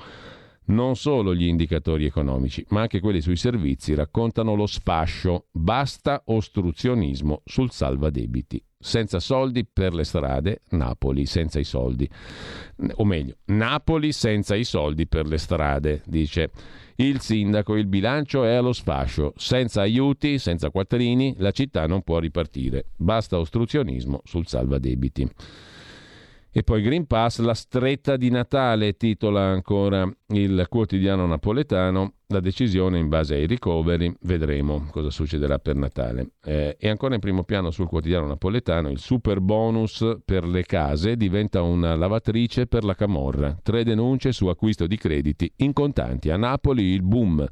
Non solo gli indicatori economici, ma anche quelli sui servizi raccontano lo sfascio. Basta ostruzionismo sul salvadebiti. Senza soldi per le strade, Napoli senza i soldi. O meglio, Napoli senza i soldi per le strade, dice il sindaco. Il bilancio è allo sfascio. Senza aiuti, senza quattrini, la città non può ripartire. Basta ostruzionismo sul salvadebiti. E poi Green Pass, la stretta di Natale, titola ancora il quotidiano napoletano, la decisione in base ai ricoveri, vedremo cosa succederà per Natale. Eh, e ancora in primo piano sul quotidiano napoletano, il super bonus per le case diventa una lavatrice per la camorra. Tre denunce su acquisto di crediti in contanti. A Napoli il boom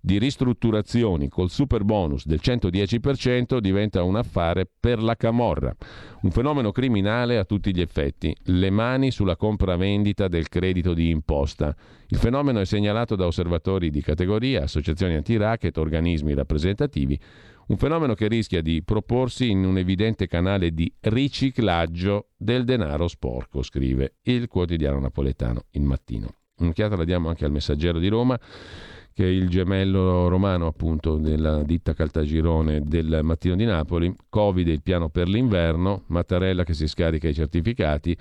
di ristrutturazioni col super bonus del 110% diventa un affare per la camorra, un fenomeno criminale a tutti gli effetti, le mani sulla compravendita del credito di imposta. Il fenomeno è segnalato da osservatori di categoria, associazioni anti-racket, organismi rappresentativi, un fenomeno che rischia di proporsi in un evidente canale di riciclaggio del denaro sporco, scrive il quotidiano napoletano Il Mattino. Un'occhiata la diamo anche al Messaggero di Roma che è il gemello romano appunto della ditta Caltagirone del Mattino di Napoli, Covid il piano per l'inverno, Mattarella che si scarica i certificati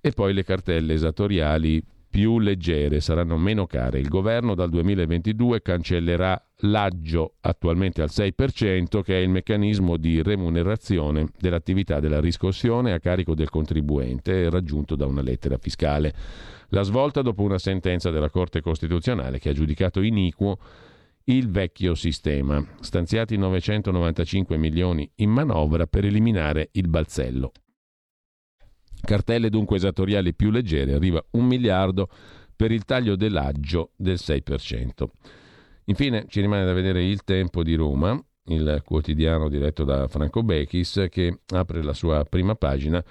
e poi le cartelle esattoriali più leggere, saranno meno care. Il governo dal 2022 cancellerà l'aggio attualmente al 6% che è il meccanismo di remunerazione dell'attività della riscossione a carico del contribuente raggiunto da una lettera fiscale. La svolta dopo una sentenza della Corte Costituzionale che ha giudicato iniquo il vecchio sistema, stanziati 995 milioni in manovra per eliminare il balzello. Cartelle dunque esattoriali più leggere, arriva un miliardo per il taglio dell'aggio del 6%. Infine ci rimane da vedere il tempo di Roma, il quotidiano diretto da Franco Bechis, che apre la sua prima pagina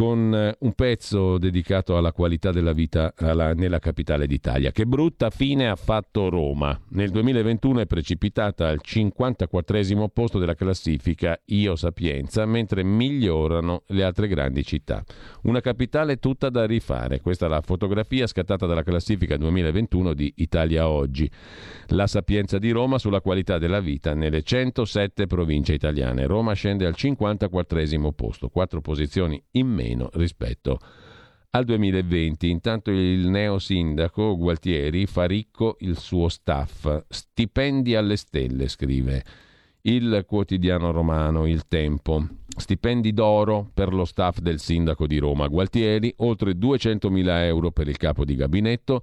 con eh, un pezzo dedicato alla qualità della vita alla, nella capitale d'Italia. Che brutta fine ha fatto Roma. Nel 2021 è precipitata al 54 posto della classifica Io Sapienza, mentre migliorano le altre grandi città. Una capitale tutta da rifare. Questa è la fotografia scattata dalla classifica 2021 di Italia Oggi. La Sapienza di Roma sulla qualità della vita nelle 107 province italiane. Roma scende al 54 posto, quattro posizioni in meno meno rispetto al 2020. Intanto il neo sindaco Gualtieri fa ricco il suo staff. Stipendi alle stelle, scrive il quotidiano romano Il Tempo. Stipendi d'oro per lo staff del sindaco di Roma Gualtieri, oltre 200.000 euro per il capo di gabinetto,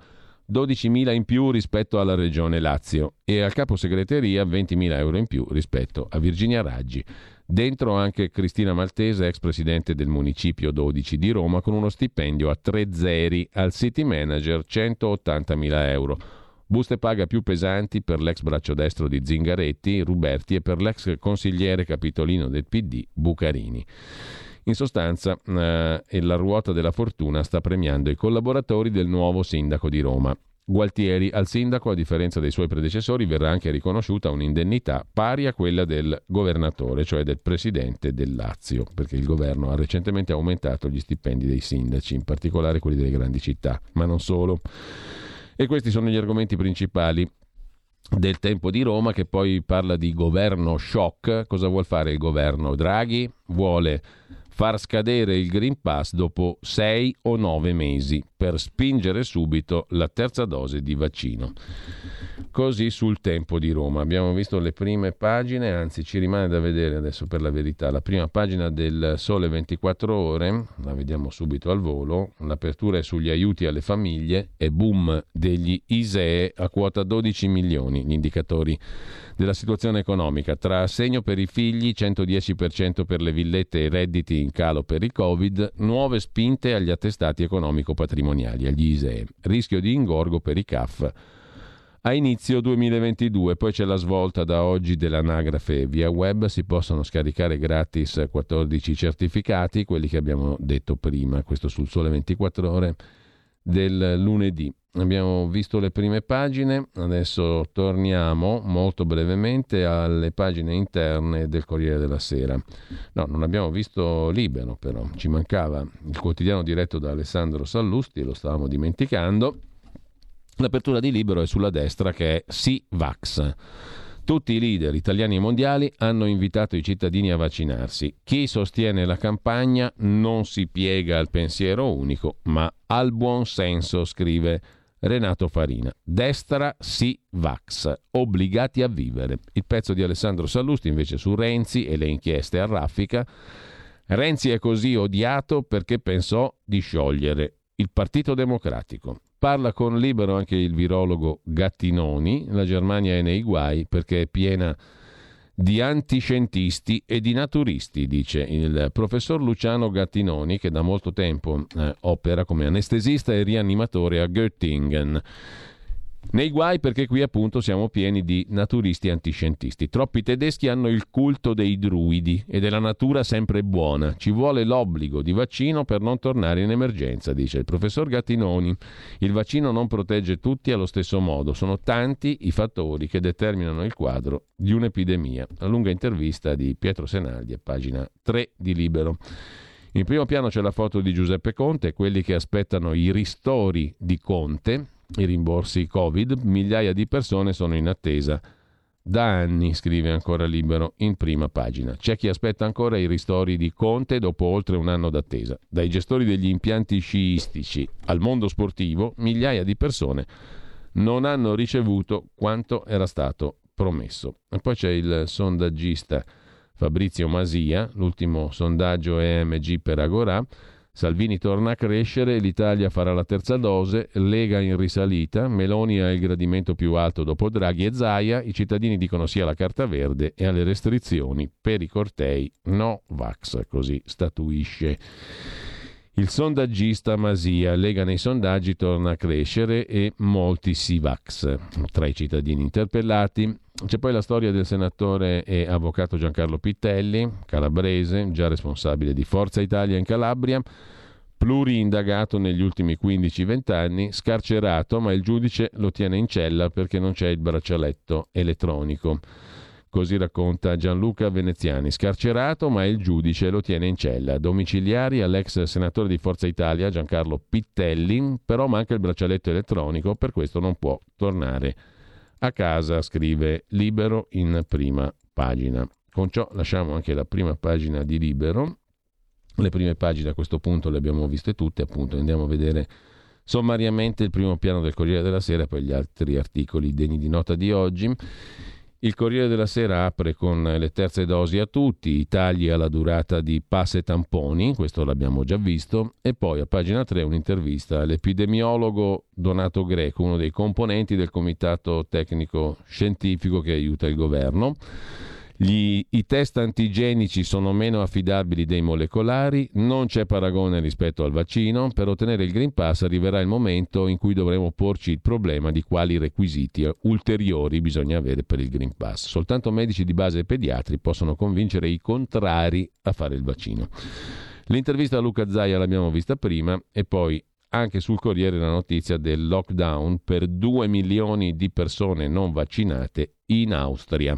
12.000 in più rispetto alla regione Lazio e al capo segreteria 20.000 euro in più rispetto a Virginia Raggi. Dentro anche Cristina Maltese, ex presidente del Municipio 12 di Roma, con uno stipendio a tre zeri al city manager 180.000 euro. Buste paga più pesanti per l'ex braccio destro di Zingaretti, Ruberti e per l'ex consigliere capitolino del PD, Bucarini. In sostanza, eh, la ruota della fortuna sta premiando i collaboratori del nuovo sindaco di Roma. Gualtieri. Al sindaco, a differenza dei suoi predecessori, verrà anche riconosciuta un'indennità pari a quella del governatore, cioè del presidente del Lazio, perché il governo ha recentemente aumentato gli stipendi dei sindaci, in particolare quelli delle grandi città, ma non solo. E questi sono gli argomenti principali del tempo di Roma che poi parla di governo shock. Cosa vuol fare il governo Draghi? Vuole far scadere il Green Pass dopo sei o nove mesi per spingere subito la terza dose di vaccino. Così sul tempo di Roma. Abbiamo visto le prime pagine, anzi ci rimane da vedere adesso per la verità. La prima pagina del Sole 24 ore, la vediamo subito al volo, l'apertura è sugli aiuti alle famiglie e boom degli ISEE a quota 12 milioni, gli indicatori della situazione economica. Tra assegno per i figli, 110% per le villette e redditi in calo per il Covid, nuove spinte agli attestati economico-patrimoniali, agli ISEE. Rischio di ingorgo per i CAF a inizio 2022. Poi c'è la svolta da oggi dell'anagrafe via web, si possono scaricare gratis 14 certificati, quelli che abbiamo detto prima, questo sul sole 24 ore del lunedì. Abbiamo visto le prime pagine, adesso torniamo molto brevemente alle pagine interne del Corriere della Sera. No, non abbiamo visto Libero però, ci mancava il quotidiano diretto da Alessandro Sallusti, lo stavamo dimenticando. L'apertura di Libero è sulla destra che è Sì Vax. Tutti i leader italiani e mondiali hanno invitato i cittadini a vaccinarsi. Chi sostiene la campagna non si piega al pensiero unico, ma al buon senso, scrive Renato Farina. Destra sì Vax, obbligati a vivere. Il pezzo di Alessandro Sallusti invece su Renzi e le inchieste a raffica. Renzi è così odiato perché pensò di sciogliere il Partito Democratico. Parla con libero anche il virologo Gattinoni. La Germania è nei guai perché è piena di antiscientisti e di naturisti, dice il professor Luciano Gattinoni, che da molto tempo eh, opera come anestesista e rianimatore a Göttingen. Nei guai perché qui appunto siamo pieni di naturisti antiscientisti. Troppi tedeschi hanno il culto dei druidi e della natura sempre buona. Ci vuole l'obbligo di vaccino per non tornare in emergenza, dice il professor Gattinoni. Il vaccino non protegge tutti allo stesso modo. Sono tanti i fattori che determinano il quadro di un'epidemia. La lunga intervista di Pietro Senaldi, pagina 3 di Libero. In primo piano c'è la foto di Giuseppe Conte, quelli che aspettano i ristori di Conte, i rimborsi Covid, migliaia di persone sono in attesa. Da anni, scrive ancora Libero in prima pagina. C'è chi aspetta ancora i ristori di Conte dopo oltre un anno d'attesa. Dai gestori degli impianti sciistici al mondo sportivo, migliaia di persone non hanno ricevuto quanto era stato promesso. E poi c'è il sondaggista Fabrizio Masia, l'ultimo sondaggio EMG per Agorà Salvini torna a crescere, l'Italia farà la terza dose, Lega in risalita, Meloni ha il gradimento più alto dopo Draghi e Zaia, i cittadini dicono sì alla carta verde e alle restrizioni per i cortei no vax, così statuisce. Il sondaggista Masia, Lega nei sondaggi torna a crescere e molti si vax tra i cittadini interpellati. C'è poi la storia del senatore e avvocato Giancarlo Pittelli, calabrese, già responsabile di Forza Italia in Calabria, pluriindagato negli ultimi 15-20 anni, scarcerato, ma il giudice lo tiene in cella perché non c'è il braccialetto elettronico. Così racconta Gianluca Veneziani, scarcerato ma il giudice lo tiene in cella. Domiciliari all'ex senatore di Forza Italia Giancarlo Pittelli, però manca il braccialetto elettronico, per questo non può tornare a casa, scrive Libero in prima pagina. Con ciò lasciamo anche la prima pagina di Libero. Le prime pagine a questo punto le abbiamo viste tutte, appunto andiamo a vedere sommariamente il primo piano del Corriere della Sera e poi gli altri articoli degni di nota di oggi. Il Corriere della Sera apre con le terze dosi a tutti, i tagli alla durata di pass e tamponi, questo l'abbiamo già visto, e poi a pagina 3 un'intervista all'epidemiologo Donato Greco, uno dei componenti del comitato tecnico scientifico che aiuta il governo. Gli, I test antigenici sono meno affidabili dei molecolari, non c'è paragone rispetto al vaccino. Per ottenere il Green Pass arriverà il momento in cui dovremo porci il problema di quali requisiti ulteriori bisogna avere per il Green Pass. Soltanto medici di base e pediatri possono convincere i contrari a fare il vaccino. L'intervista a Luca Zaia l'abbiamo vista prima e poi anche sul Corriere la notizia del lockdown per 2 milioni di persone non vaccinate in Austria.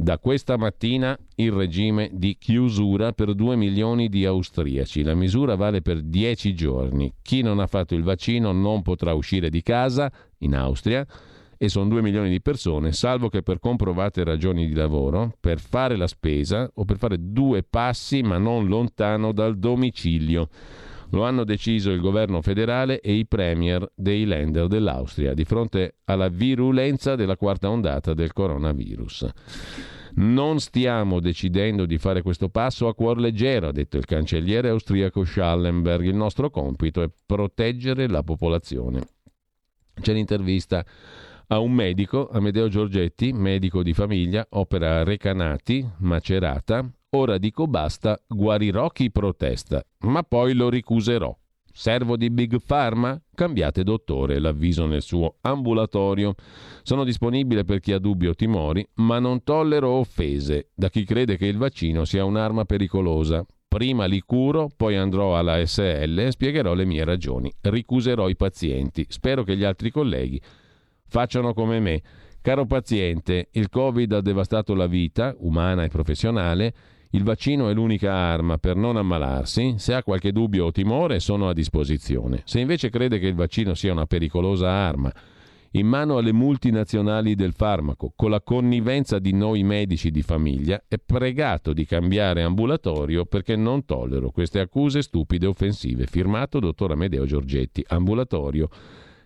Da questa mattina il regime di chiusura per 2 milioni di austriaci. La misura vale per 10 giorni. Chi non ha fatto il vaccino non potrà uscire di casa in Austria e sono 2 milioni di persone, salvo che per comprovate ragioni di lavoro, per fare la spesa o per fare due passi ma non lontano dal domicilio. Lo hanno deciso il governo federale e i premier dei lender dell'Austria di fronte alla virulenza della quarta ondata del coronavirus. Non stiamo decidendo di fare questo passo a cuor leggero, ha detto il cancelliere austriaco Schallenberg. Il nostro compito è proteggere la popolazione. C'è l'intervista a un medico, Amedeo Giorgetti, medico di famiglia, opera Recanati, Macerata, Ora dico basta, guarirò chi protesta, ma poi lo ricuserò. Servo di Big Pharma? Cambiate dottore, l'avviso nel suo ambulatorio. Sono disponibile per chi ha dubbi o timori, ma non tollero offese da chi crede che il vaccino sia un'arma pericolosa. Prima li curo, poi andrò alla SL e spiegherò le mie ragioni. Ricuserò i pazienti. Spero che gli altri colleghi facciano come me. Caro paziente, il Covid ha devastato la vita, umana e professionale, il vaccino è l'unica arma per non ammalarsi. Se ha qualche dubbio o timore, sono a disposizione. Se invece crede che il vaccino sia una pericolosa arma, in mano alle multinazionali del farmaco, con la connivenza di noi medici di famiglia, è pregato di cambiare ambulatorio perché non tollero queste accuse stupide e offensive. Firmato dottor Amedeo Giorgetti, ambulatorio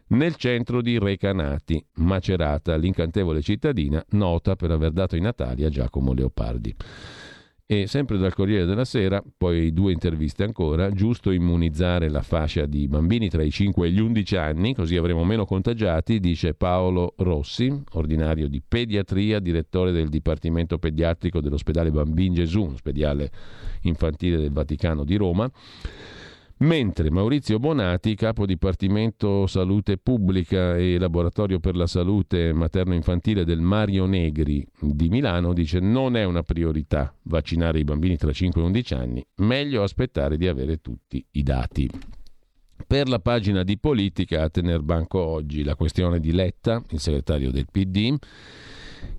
nel centro di Recanati, Macerata, l'incantevole cittadina nota per aver dato i natali a Giacomo Leopardi. E sempre dal Corriere della Sera, poi due interviste ancora, giusto immunizzare la fascia di bambini tra i 5 e gli 11 anni, così avremo meno contagiati, dice Paolo Rossi, ordinario di pediatria, direttore del Dipartimento Pediatrico dell'ospedale Bambin Gesù, ospedale infantile del Vaticano di Roma. Mentre Maurizio Bonati, capo dipartimento salute pubblica e laboratorio per la salute materno-infantile del Mario Negri di Milano, dice non è una priorità vaccinare i bambini tra 5 e 11 anni, meglio aspettare di avere tutti i dati. Per la pagina di politica a tener banco oggi la questione di Letta, il segretario del PD,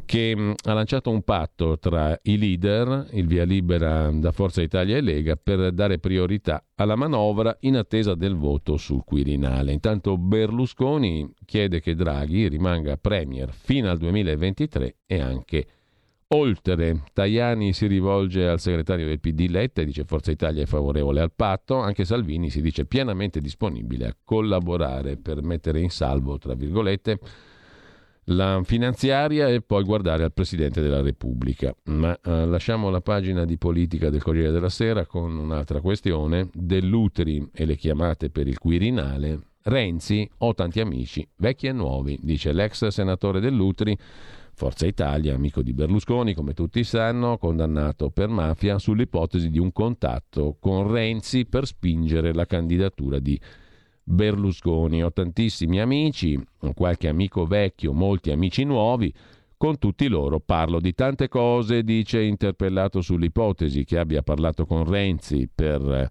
che mm, ha lanciato un patto tra i leader, il via libera da Forza Italia e Lega, per dare priorità alla manovra in attesa del voto sul Quirinale. Intanto Berlusconi chiede che Draghi rimanga Premier fino al 2023 e anche oltre. Tajani si rivolge al segretario del PD Letta e dice Forza Italia è favorevole al patto, anche Salvini si dice pienamente disponibile a collaborare per mettere in salvo, tra virgolette, la finanziaria e poi guardare al Presidente della Repubblica. Ma eh, lasciamo la pagina di politica del Corriere della Sera con un'altra questione. Dell'Uteri e le chiamate per il Quirinale. Renzi, ho tanti amici, vecchi e nuovi, dice l'ex senatore dell'Uteri. Forza Italia, amico di Berlusconi, come tutti sanno, condannato per mafia sull'ipotesi di un contatto con Renzi per spingere la candidatura di Berlusconi. Ho tantissimi amici, qualche amico vecchio, molti amici nuovi. Con tutti loro parlo di tante cose, dice interpellato sull'ipotesi che abbia parlato con Renzi per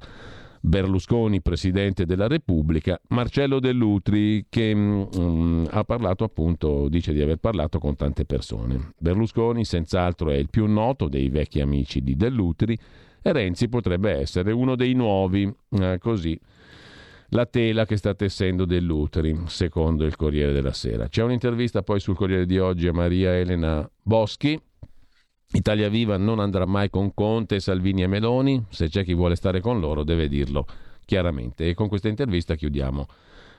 Berlusconi, presidente della Repubblica, Marcello Dell'Utri, che um, ha parlato appunto, dice di aver parlato con tante persone. Berlusconi senz'altro è il più noto dei vecchi amici di Dell'Utri e Renzi potrebbe essere uno dei nuovi, eh, così la tela che sta tessendo dell'Uteri, secondo il Corriere della Sera. C'è un'intervista poi sul Corriere di oggi a Maria Elena Boschi. Italia Viva non andrà mai con Conte, Salvini e Meloni. Se c'è chi vuole stare con loro deve dirlo chiaramente. E con questa intervista chiudiamo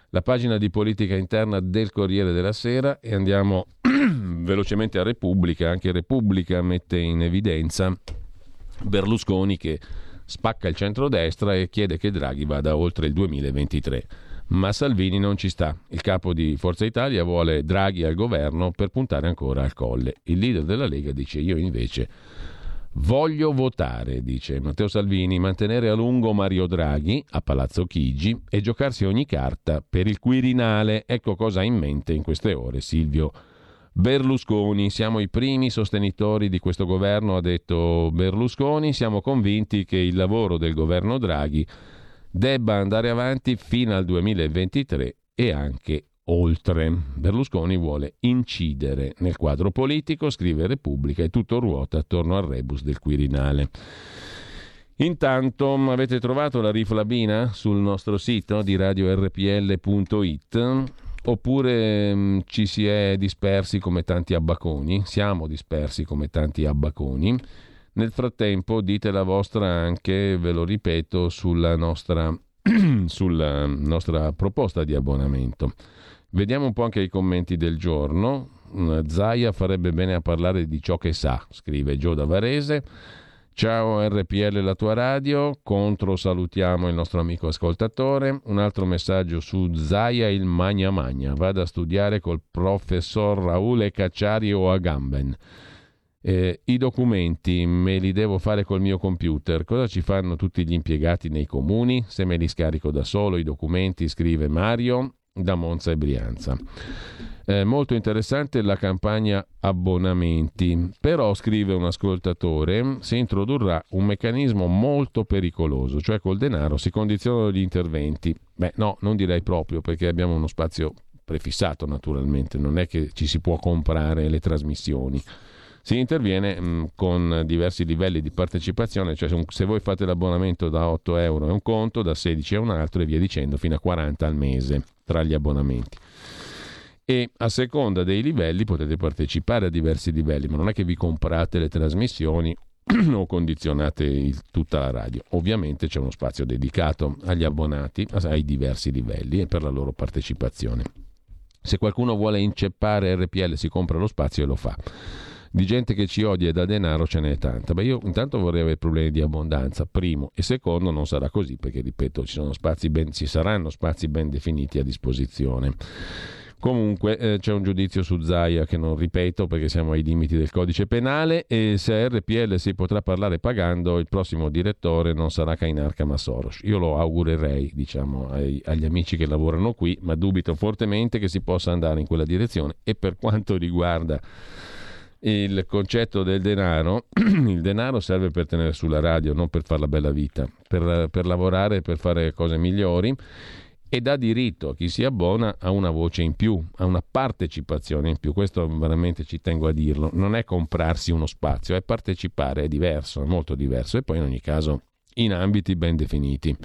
la pagina di politica interna del Corriere della Sera e andiamo [CLEARS THROAT] velocemente a Repubblica. Anche Repubblica mette in evidenza Berlusconi che spacca il centrodestra e chiede che Draghi vada oltre il 2023. Ma Salvini non ci sta. Il capo di Forza Italia vuole Draghi al governo per puntare ancora al colle. Il leader della Lega dice io invece voglio votare, dice Matteo Salvini, mantenere a lungo Mario Draghi a Palazzo Chigi e giocarsi ogni carta per il Quirinale. Ecco cosa ha in mente in queste ore Silvio Berlusconi. Siamo i primi sostenitori di questo governo, ha detto Berlusconi. Siamo convinti che il lavoro del governo Draghi debba andare avanti fino al 2023 e anche oltre. Berlusconi vuole incidere nel quadro politico, scrive Repubblica e tutto ruota attorno al rebus del Quirinale. Intanto avete trovato la riflabina sul nostro sito di radiorpl.it oppure mh, mm, ci si è dispersi come tanti abbaconi, siamo dispersi come tanti abbaconi. Nel frattempo dite la vostra anche, ve lo ripeto, sulla nostra, [CLEARS THROAT] sulla nostra proposta di abbonamento. Vediamo un po' anche i commenti del giorno. Mm, Zaia farebbe bene a parlare di ciò che sa, scrive Gio da Varese. Ciao RPL la tua radio, contro salutiamo il nostro amico ascoltatore. Un altro messaggio su Zaia il Magna Magna. Vada a studiare col professor Raule Cacciari o a Gamben. Eh, I documenti me li devo fare col mio computer. Cosa ci fanno tutti gli impiegati nei comuni? Se me li scarico da solo i documenti, scrive Mario da Monza e Brianza. Eh, molto interessante la campagna abbonamenti, però scrive un ascoltatore, si introdurrà un meccanismo molto pericoloso, cioè col denaro si condizionano gli interventi. Beh no, non direi proprio perché abbiamo uno spazio prefissato naturalmente, non è che ci si può comprare le trasmissioni. Si interviene mh, mm, con diversi livelli di partecipazione, cioè se voi fate l'abbonamento da 8 euro è un conto, da 16 è un altro e via dicendo fino a 40 al mese tra gli abbonamenti e a seconda dei livelli potete partecipare a diversi livelli, ma non è che vi comprate le trasmissioni [CLEARS THROAT] o condizionate il, tutta la radio. Ovviamente c'è uno spazio dedicato agli abbonati ai diversi livelli e per la loro partecipazione. Se qualcuno vuole inceppare RPL si compra lo spazio e lo fa. Di gente che ci odia e dà denaro ce n'è tanta. Beh, io intanto vorrei avere problemi di abbondanza, primo, e secondo non sarà così perché, ripeto, ci, ben, ci saranno spazi ben definiti a disposizione. Comunque eh, c'è un giudizio su Zaia che non ripeto perché siamo ai limiti del codice penale e se a RPL si potrà parlare pagando il prossimo direttore non sarà Kainarka ma Soros. Io lo augurerei diciamo, ai, agli amici che lavorano qui ma dubito fortemente che si possa andare in quella direzione e per quanto riguarda il concetto del denaro, [CLEARS THROAT] il denaro serve per tenere sulla radio, non per fare la bella vita, per, per lavorare, per fare cose migliori e dà diritto a chi si abbona a una voce in più, a una partecipazione in più. Questo veramente ci tengo a dirlo. Non è comprarsi uno spazio, è partecipare, è diverso, è molto diverso e poi in ogni caso in ambiti ben definiti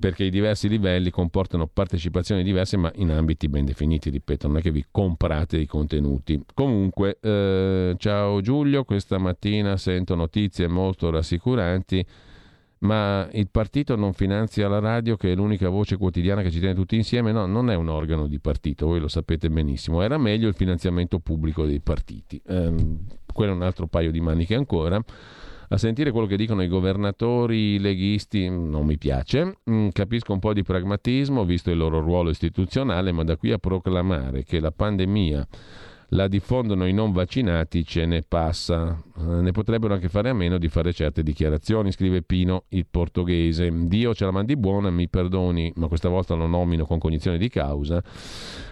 perché i diversi livelli comportano partecipazioni diverse ma in ambiti ben definiti, ripeto, non è che vi comprate i contenuti. Comunque, eh, ciao Giulio, questa mattina sento notizie molto rassicuranti ma il partito non finanzia la radio che è l'unica voce quotidiana che ci tiene tutti insieme, no, non è un organo di partito, voi lo sapete benissimo, era meglio il finanziamento pubblico dei partiti, ehm, quello è un altro paio di maniche ancora. A sentire quello che dicono i governatori leghisti non mi piace, mm, capisco un po' di pragmatismo visto il loro ruolo istituzionale, ma da qui a proclamare che la pandemia la diffondono i non vaccinati, ce ne passa. Eh, ne potrebbero anche fare a meno di fare certe dichiarazioni, scrive Pino, il portoghese. Dio ce la mandi buona, mi perdoni, ma questa volta lo nomino con cognizione di causa.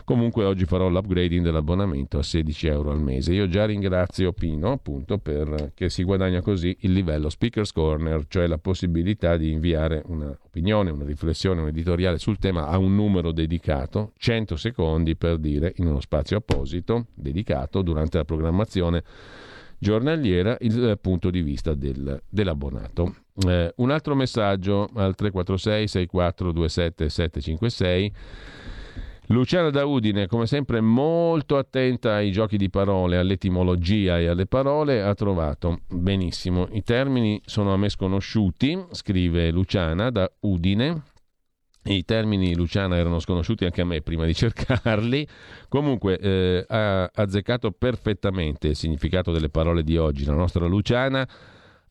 Comunque oggi farò l'upgrading dell'abbonamento a 16 euro al mese. Io già ringrazio Pino appunto perché si guadagna così il livello Speaker's Corner, cioè la possibilità di inviare un'opinione, una riflessione, un editoriale sul tema a un numero dedicato, 100 secondi per dire in uno spazio apposito dedicato durante la programmazione giornaliera il eh, punto di vista del, dell'abbonato. Eh, un altro messaggio al 346 6427 756 Luciana da Udine, come sempre molto attenta ai giochi di parole, all'etimologia e alle parole, ha trovato benissimo. I termini sono a me sconosciuti, scrive Luciana da Udine. I termini Luciana erano sconosciuti anche a me prima di [LAUGHS] cercarli. Comunque eh, ha azzeccato perfettamente il significato delle parole di oggi. La nostra Luciana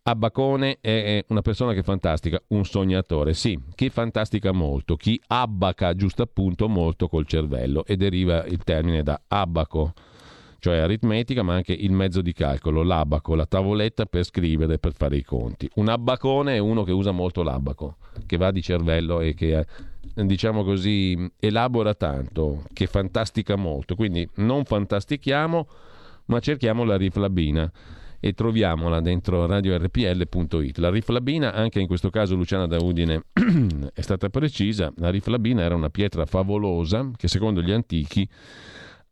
Abbacone è una persona che è fantastica, un sognatore, sì, chi fantastica molto, chi abbaca giusto appunto molto col cervello e deriva il termine da abaco, cioè aritmetica, ma anche il mezzo di calcolo, l'abaco, la tavoletta per scrivere, per fare i conti. Un abbacone è uno che usa molto l'abaco, che va di cervello e che diciamo così elabora tanto, che fantastica molto, quindi non fantastichiamo, ma cerchiamo la riflabina e troviamola dentro radiorpl.it. La riflabina, anche in questo caso Luciana da Udine [CLEARS THROAT] è stata precisa, la riflabina era una pietra favolosa che secondo gli antichi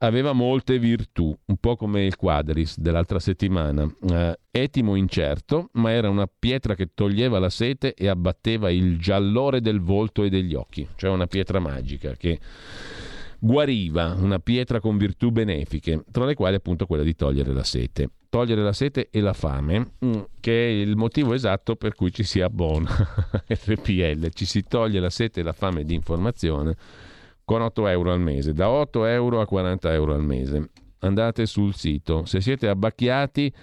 aveva molte virtù, un po' come il quadris dell'altra settimana. Eh, etimo incerto, ma era una pietra che toglieva la sete e abbatteva il giallore del volto e degli occhi, cioè una pietra magica che guariva, una pietra con virtù benefiche, tra le quali appunto quella di togliere la sete. Togliere la sete e la fame, mm, che è il motivo esatto per cui ci si abbona [LAUGHS] RPL, ci si toglie la sete e la fame di informazione con 8 euro al mese, da 8 euro a 40 euro al mese. Andate sul sito. Se siete abbacchiati,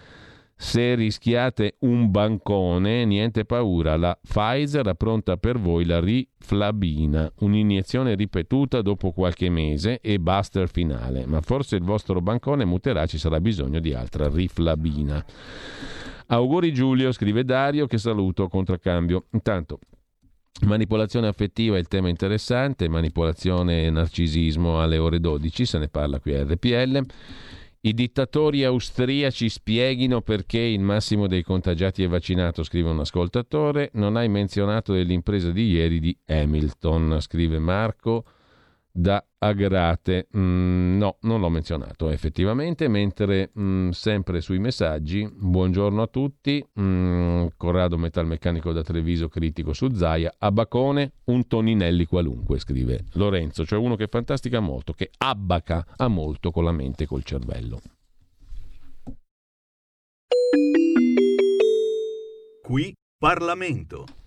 se rischiate un bancone, niente paura, la Pfizer ha pronta per voi la riflabina, un'iniezione ripetuta dopo qualche mese e buster finale, ma forse il vostro bancone muterà, ci sarà bisogno di altra riflabina. Auguri Giulio, scrive Dario, che saluto contraccambio. Intanto Manipolazione affettiva è il tema interessante, manipolazione e narcisismo alle ore 12, se ne parla qui a RPL. I dittatori austriaci spieghino perché il massimo dei contagiati è vaccinato, scrive un ascoltatore. Non hai menzionato dell'impresa di ieri di Hamilton, scrive Marco da Agrate. Mm, no, non l'ho menzionato effettivamente, mentre mm, sempre sui messaggi, buongiorno a tutti, mm, Corrado Metalmeccanico da Treviso critico su Zaia, Abacone, un Toninelli qualunque, scrive Lorenzo, cioè uno che fantastica molto, che abbaca a molto con la mente e col cervello. Qui Parlamento.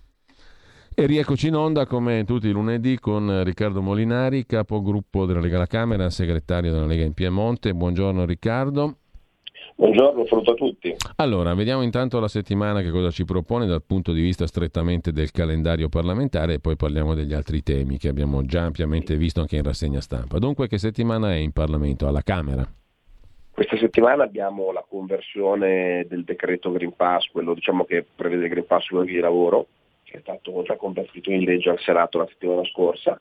E rieccoci in onda come tutti i lunedì con Riccardo Molinari, capogruppo della Lega alla Camera, segretario della Lega in Piemonte. Buongiorno Riccardo. Buongiorno, saluto a tutti. Allora, vediamo intanto la settimana che cosa ci propone dal punto di vista strettamente del calendario parlamentare e poi parliamo degli altri temi che abbiamo già ampiamente visto anche in rassegna stampa. Dunque, che settimana è in Parlamento alla Camera? Questa settimana abbiamo la conversione del decreto Green Pass, quello diciamo che prevede il Green Pass sulla via di lavoro, è stato già convertito in legge al Senato la settimana scorsa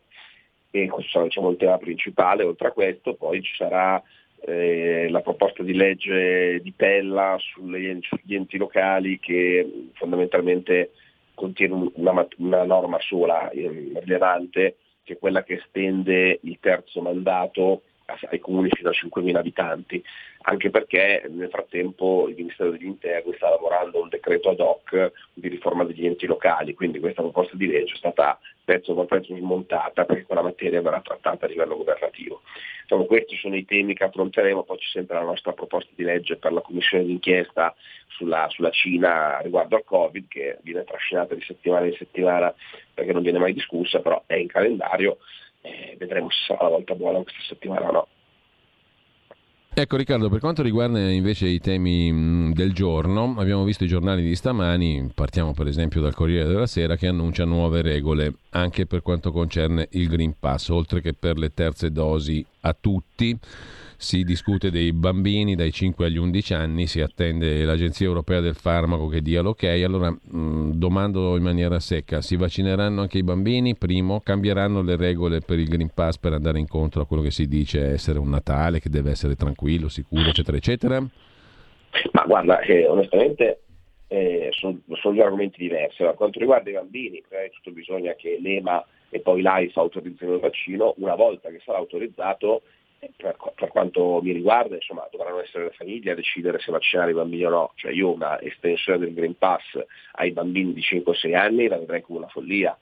e questo sarà diciamo, il tema principale, oltre a questo poi ci sarà eh, la proposta di legge di Pella sulle, sugli enti locali che fondamentalmente contiene una, una norma sola eh, rilevante che è quella che estende il terzo mandato ai comuni fino a 5.000 abitanti, anche perché nel frattempo il Ministero degli Interni sta lavorando un decreto ad hoc di riforma degli enti locali, quindi questa proposta di legge è stata pezzo per pezzo smontata perché quella materia verrà trattata a livello governativo. Insomma, questi sono i temi che affronteremo, poi c'è sempre la nostra proposta di legge per la commissione d'inchiesta sulla, sulla Cina riguardo al Covid che viene trascinata di settimana in settimana perché non viene mai discussa, però è in calendario eh, vedremo se sarà la volta buona questa settimana o no. Ecco Riccardo, per quanto riguarda invece i temi del giorno, abbiamo visto i giornali di stamani, partiamo per esempio dal Corriere della Sera che annuncia nuove regole anche per quanto concerne il Green Pass, oltre che per le terze dosi a tutti si discute dei bambini dai 5 agli 11 anni, si attende l'Agenzia Europea del Farmaco che dia l'ok. Allora mh, domando in maniera secca, si vaccineranno anche i bambini? Primo, cambieranno le regole per il Green Pass per andare incontro a quello che si dice essere un Natale, che deve essere tranquillo, sicuro, eccetera, eccetera? Ma guarda, eh, onestamente eh, sono, sono, due argomenti diversi. Per quanto riguarda i bambini, prima di tutto bisogna che l'EMA e poi l'AIFA autorizzino il vaccino, una volta che sarà autorizzato per, per, quanto mi riguarda, insomma, dovranno essere le famiglie a decidere se vaccinare i bambini o no. Cioè io una estensione del Green Pass ai bambini di 5-6 anni la vedrei come una follia.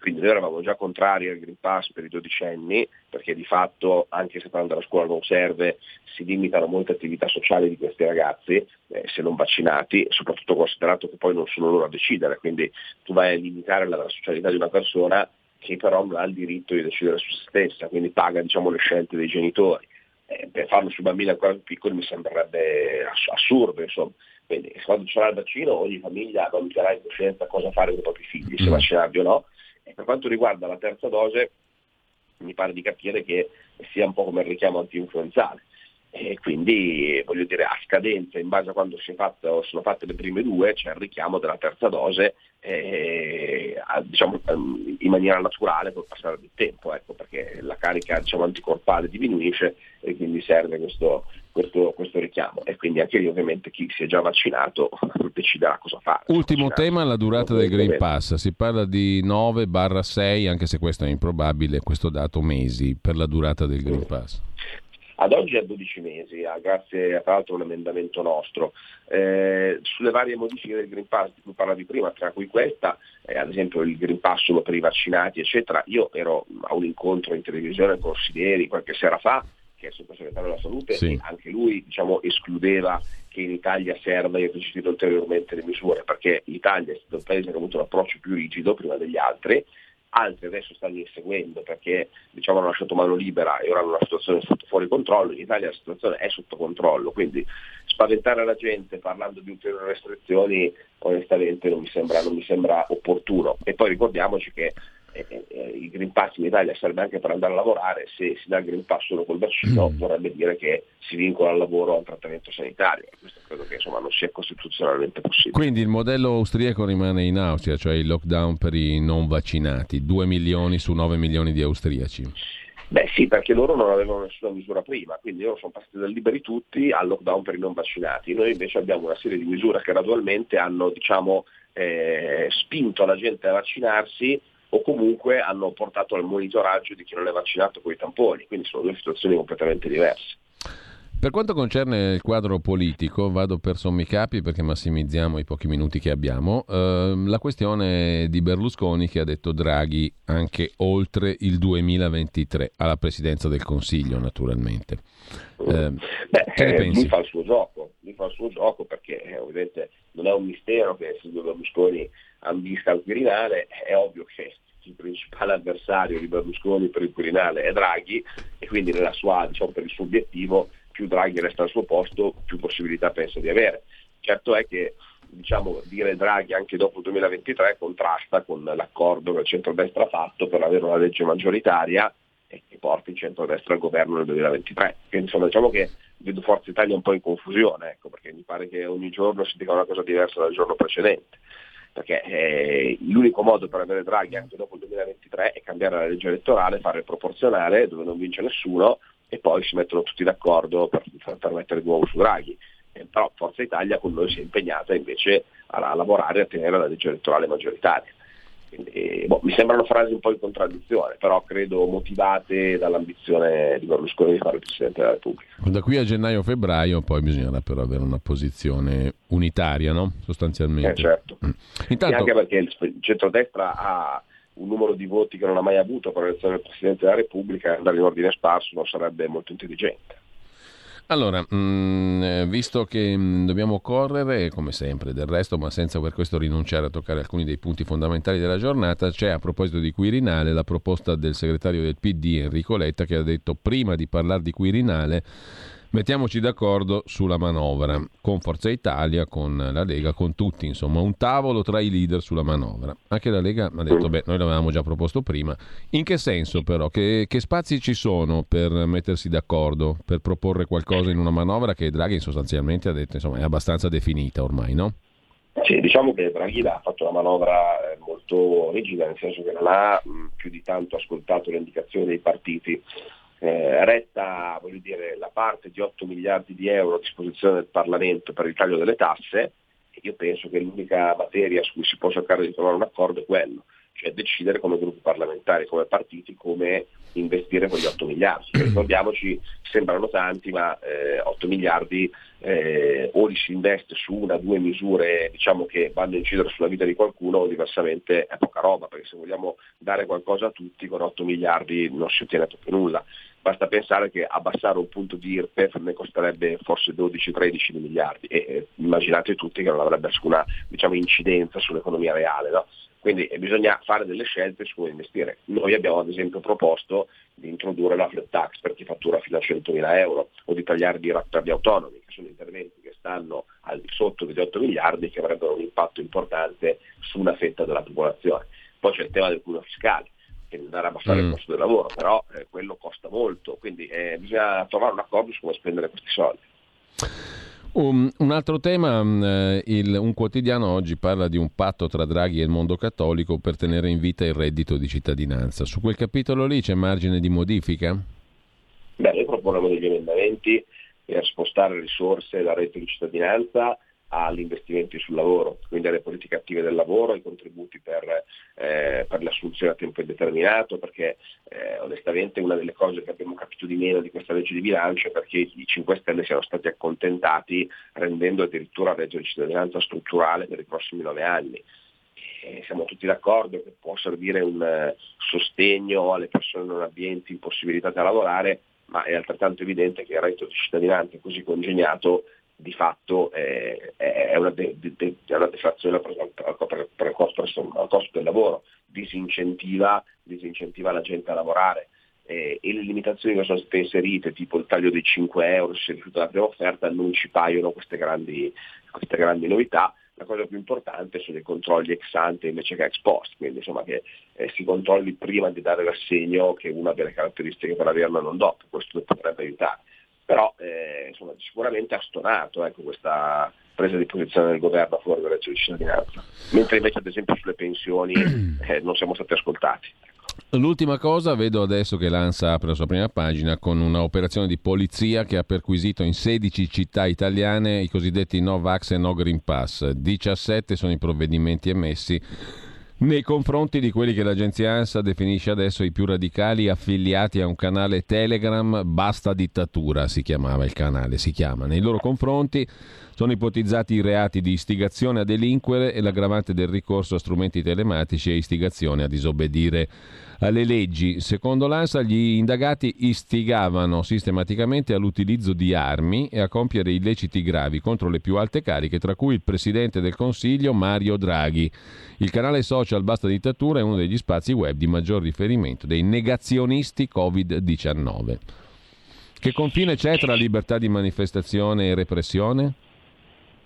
Quindi noi eravamo già contrari al Green Pass per i dodicenni, perché di fatto, anche se quando la scuola non serve, si limitano molte attività sociali di questi ragazzi, eh, se non vaccinati, soprattutto considerato che poi non sono loro a decidere, quindi tu vai a limitare la, la socialità di una persona che però non ha il diritto di decidere su se stessa, quindi paga diciamo, le scelte dei genitori. Eh, per farlo su bambini ancora più piccoli mi sembrerebbe assurdo, insomma. Quindi quando ci sarà il vaccino ogni famiglia valuterà in coscienza cosa fare con i propri figli, se mm. vaccinarli o no. E per quanto riguarda la terza dose, mi pare di capire che sia un po' come il richiamo anti-influenzale. e quindi voglio dire a scadenza in base a quando fatto, sono fatte le prime due c'è il richiamo della terza dose eh, diciamo, ehm, in maniera naturale col passare del tempo, ecco, perché la carica diciamo, anticorpale diminuisce e quindi serve questo, questo, questo, richiamo. E quindi anche lì ovviamente chi si è già vaccinato [LAUGHS] deciderà cosa fare. Ultimo tema, la durata del Green Pass, si parla di 9-6, anche se questo è improbabile, questo dato mesi per la durata del Green Pass. Ad oggi a 12 mesi, ah, grazie tra l'altro a un emendamento nostro. Eh, sulle varie modifiche del Green Pass di cui parlavi prima, tra cui questa, eh, ad esempio il Green Pass solo per i vaccinati, eccetera, io ero a un incontro in televisione con Sideri qualche sera fa, che è il sottosegretario della salute, sì. e anche lui diciamo, escludeva che in Italia serva e riuscire ulteriormente le misure, perché l'Italia è stato il paese che ha avuto un approccio più rigido prima degli altri, altri adesso stanno inseguendo perché diciamo, hanno lasciato mano libera e ora una situazione sotto fuori controllo, in Italia la situazione è sotto controllo, quindi spaventare la gente parlando di ulteriori restrizioni onestamente non mi sembra, non mi sembra opportuno. E poi ricordiamoci che eh, eh, il Green Pass in Italia serve anche per andare a lavorare, se si dà il Green Pass solo col vaccino mm. vorrebbe dire che si vincola al lavoro al trattamento sanitario questo credo che insomma, non sia costituzionalmente possibile. Quindi il modello austriaco rimane in Austria, cioè il lockdown per i non vaccinati, 2 milioni su 9 milioni di austriaci. Beh sì, perché loro non avevano nessuna misura prima, quindi loro sono passati dal liberi tutti al lockdown per i non vaccinati. Noi invece abbiamo una serie di misure che gradualmente hanno diciamo, eh, spinto la gente a vaccinarsi o comunque hanno portato al monitoraggio di chi non è vaccinato con i tamponi, quindi sono due situazioni completamente diverse. Per quanto concerne il quadro politico, vado per sommi capi perché massimizziamo i pochi minuti che abbiamo, eh, la questione di Berlusconi che ha detto Draghi anche oltre il 2023 alla presidenza del Consiglio naturalmente. Eh, Beh, eh, lui fa il suo gioco, lui fa il suo gioco perché eh, ovviamente non è un mistero che Silvio Berlusconi ambisca al Quirinale, è ovvio che il principale avversario di Berlusconi per il Quirinale è Draghi e quindi sua, diciamo, per il suo obiettivo più Draghi resta al suo posto più possibilità pensa di avere. Certo è che diciamo, dire Draghi anche dopo il 2023 contrasta con l'accordo che il centrodestra ha fatto per avere una legge maggioritaria e che porti il centrodestra al governo nel 2023. Quindi, insomma, diciamo che vedo Forza Italia un po' in confusione, ecco, perché mi pare che ogni giorno si dica una cosa diversa dal giorno precedente perché eh, l'unico modo per avere Draghi anche dopo il 2023 è cambiare la legge elettorale, fare il proporzionale dove non vince nessuno e poi si mettono tutti d'accordo per, per mettere di nuovo su Draghi. Eh, però Forza Italia con noi si è impegnata invece a, a lavorare e a tenere la legge elettorale maggioritaria. Quindi, boh, mi sembrano frasi un po' in contraddizione, però credo motivate dall'ambizione di Berlusconi di fare il Presidente della Repubblica. Da qui a gennaio-febbraio poi bisognerà però avere una posizione unitaria, no? sostanzialmente. Eh, certo. Mm. Intanto... anche perché il centrodestra ha un numero di voti che non ha mai avuto per l'elezione del Presidente della Repubblica, andare in ordine sparso non sarebbe molto intelligente. Allora, mm, eh, visto che mm, dobbiamo correre, come sempre del resto, ma senza per questo rinunciare a toccare alcuni dei punti fondamentali della giornata, c'è a proposito di Quirinale la proposta del segretario del PD Enrico Letta che ha detto prima di parlare di Quirinale Mettiamoci d'accordo sulla manovra, con Forza Italia, con la Lega, con tutti, insomma, un tavolo tra i leader sulla manovra. Anche la Lega ha detto, beh, noi l'avevamo già proposto prima. In che senso però? Che, che spazi ci sono per mettersi d'accordo, per proporre qualcosa in una manovra che Draghi sostanzialmente ha detto, insomma, è abbastanza definita ormai, no? Sì, diciamo che Draghi ha fatto una manovra eh, molto rigida, nel senso che non ha più di tanto ascoltato le indicazioni dei partiti eh, resta dire, la parte di 8 miliardi di euro a disposizione del Parlamento per il taglio delle tasse e io penso che l'unica materia su cui si può cercare di trovare un accordo è quello, cioè decidere come gruppi parlamentari, come partiti, come investire quegli 8 miliardi. [CLEARS THROAT] Ricordiamoci, sembrano tanti, ma eh, 8 miliardi eh, o li si investe su una o due misure diciamo, che vanno a incidere sulla vita di qualcuno o diversamente è poca roba, perché se vogliamo dare qualcosa a tutti con 8 miliardi non si ottiene proprio nulla. Basta pensare che abbassare un punto di IRPEF ne costerebbe forse 12-13 miliardi e eh, immaginate tutti che non avrebbe alcuna diciamo, incidenza sull'economia reale. No? Quindi eh, bisogna fare delle scelte su come investire. Noi abbiamo ad esempio proposto di introdurre la flat tax per chi fattura fino a 100.000 euro o di tagliare di per gli autonomi, che sono interventi che stanno al di sotto degli 8 miliardi e che avrebbero un impatto importante su una fetta della popolazione. Poi c'è il tema del cuneo fiscale quindi andare a abbassare mm. il costo del lavoro, però eh, quello costa molto, quindi eh, bisogna trovare un accordo su come spendere questi soldi. Um, un altro tema, um, il, un quotidiano oggi parla di un patto tra Draghi e il mondo cattolico per tenere in vita il reddito di cittadinanza. Su quel capitolo lì c'è margine di modifica? Beh, noi proponiamo degli emendamenti per spostare risorse dal reddito di cittadinanza agli investimenti sul lavoro, quindi alle politiche attive del lavoro, ai contributi per, eh, per l'assunzione a tempo indeterminato, perché eh, onestamente una delle cose che abbiamo capito di meno di questa legge di bilancio è perché i 5 Stelle siano stati accontentati rendendo addirittura la legge di cittadinanza strutturale per i prossimi nove anni. E siamo tutti d'accordo che può servire un uh, sostegno alle persone non abbienti, impossibilitate a lavorare, ma è altrettanto evidente che il reddito di cittadinanza così congegnato di fatto eh, è, una de, de, è, una deflazione per, per, per, per il costo, costo, del lavoro, disincentiva, disincentiva, la gente a lavorare eh, e le limitazioni che sono state inserite, tipo il taglio dei 5 euro se rifiuta la prima offerta, non ci paiono queste grandi, queste grandi novità. La cosa più importante sono i controlli ex ante invece che ex post, quindi insomma che eh, si controlli prima di dare l'assegno che uno abbia le caratteristiche per averlo non dopo, questo potrebbe aiutare però eh, insomma, sicuramente ha stonato ecco, questa presa di posizione del governo a favore della legge di cittadinanza, mentre invece ad esempio sulle pensioni [CLEARS THROAT] eh, non siamo stati ascoltati. L'ultima cosa, vedo adesso che l'ANSA apre la sua prima pagina con un'operazione di polizia che ha perquisito in 16 città italiane i cosiddetti no vax e no green pass. 17 sono i provvedimenti emessi nei confronti di quelli che l'agenzia ANSA definisce adesso i più radicali affiliati a un canale Telegram, Basta Dittatura si chiamava il canale, si chiama. Nei loro confronti sono ipotizzati i reati di istigazione a delinquere e l'aggravante del ricorso a strumenti telematici e istigazione a disobbedire alle leggi. Secondo l'ANSA gli indagati istigavano sistematicamente all'utilizzo di armi e a compiere illeciti gravi contro le più alte cariche, tra cui il Presidente del Consiglio Mario Draghi. Il canale social Basta Dittatura è uno degli spazi web di maggior riferimento dei negazionisti Covid-19. Che confine c'è tra libertà di manifestazione e repressione?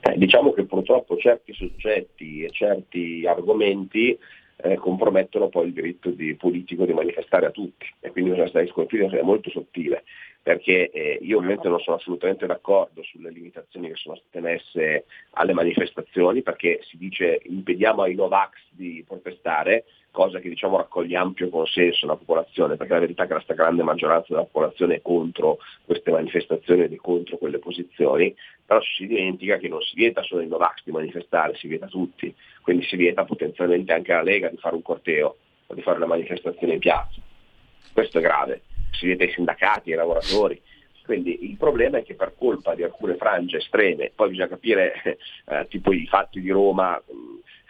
Eh, diciamo che purtroppo certi soggetti e certi argomenti eh, compromettono poi il diritto di politico di manifestare a tutti. E quindi bisogna stare qui è molto sottile perché eh, io ovviamente non sono assolutamente d'accordo sulle limitazioni che sono state messe alle manifestazioni perché si dice impediamo ai Novax di protestare cosa che diciamo raccoglie ampio consenso nella popolazione, perché la verità è che la stragrande maggioranza della popolazione è contro queste manifestazioni ed è contro quelle posizioni, però si dimentica che non si vieta solo ai Novax di manifestare, si vieta tutti, quindi si vieta potenzialmente anche alla Lega di fare un corteo o di fare una manifestazione in piazza. Questo è grave, si vieta ai sindacati, ai lavoratori. Quindi il problema è che per colpa di alcune frange estreme, poi bisogna capire eh, tipo i fatti di Roma,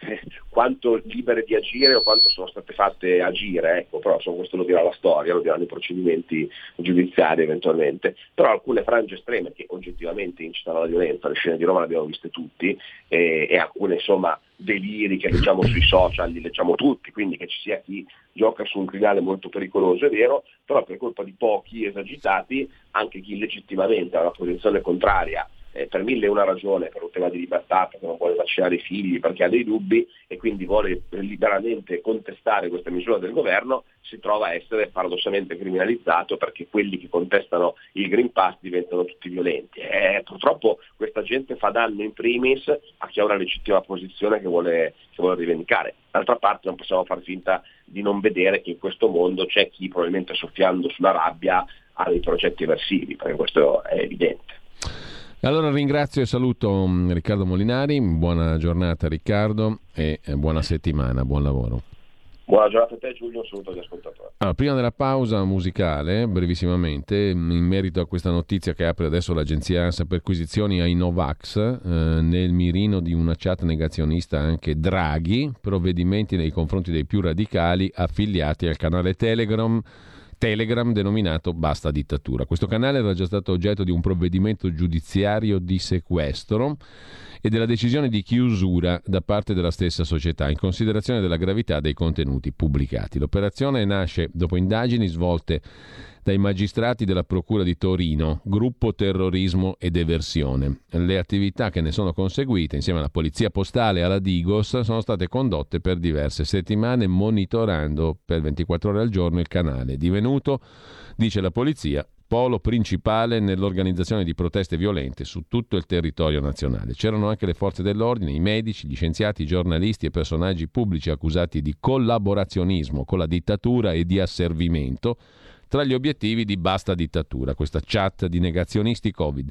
[LAUGHS] quanto libere di agire o quanto sono state fatte agire, ecco, però insomma, questo lo dirà la storia, lo diranno i procedimenti giudiziari eventualmente, però alcune frange estreme che oggettivamente incitano alla violenza, le scene di Roma le abbiamo viste tutti e, e alcune insomma deliri che leggiamo sui social li leggiamo tutti, quindi che ci sia chi gioca su un crinale molto pericoloso, è vero, però per colpa di pochi esagitati anche chi legittimamente ha una posizione contraria eh, per mille e una ragione, per un tema di libertà, perché non vuole vaccinare i figli, perché ha dei dubbi e quindi vuole liberamente contestare questa misura del governo, si trova a essere paradossalmente criminalizzato perché quelli che contestano il Green Pass diventano tutti violenti. E purtroppo questa gente fa danno in primis a chi ha una legittima posizione che vuole, che vuole rivendicare. D'altra parte non possiamo far finta di non vedere che in questo mondo c'è chi probabilmente soffiando sulla rabbia ha dei progetti eversivi, perché questo è evidente. Allora ringrazio e saluto mm, Riccardo Molinari, buona giornata Riccardo e eh, buona settimana, buon lavoro. Buona giornata a te Giulio, un saluto agli ascoltatori. Allora, prima della pausa musicale, brevissimamente, mm, in merito a questa notizia che apre adesso l'agenzia ANSA perquisizioni ai Novax, eh, nel mirino di una chat negazionista anche Draghi, provvedimenti nei confronti dei più radicali affiliati al canale Telegram Telegram denominato Basta Dittatura. Questo canale era già stato oggetto di un provvedimento giudiziario di sequestro e della decisione di chiusura da parte della stessa società in considerazione della gravità dei contenuti pubblicati. L'operazione nasce dopo indagini svolte dai magistrati della Procura di Torino, gruppo terrorismo ed eversione. Le attività che ne sono conseguite insieme alla Polizia Postale e alla Digos sono state condotte per diverse settimane monitorando per 24 ore al giorno il canale, divenuto, dice la Polizia, polo principale nell'organizzazione di proteste violente su tutto il territorio nazionale. C'erano anche le forze dell'ordine, i medici, gli scienziati, i giornalisti e personaggi pubblici accusati di collaborazionismo con la dittatura e di asservimento tra gli obiettivi di basta dittatura, questa chat di negazionisti Covid.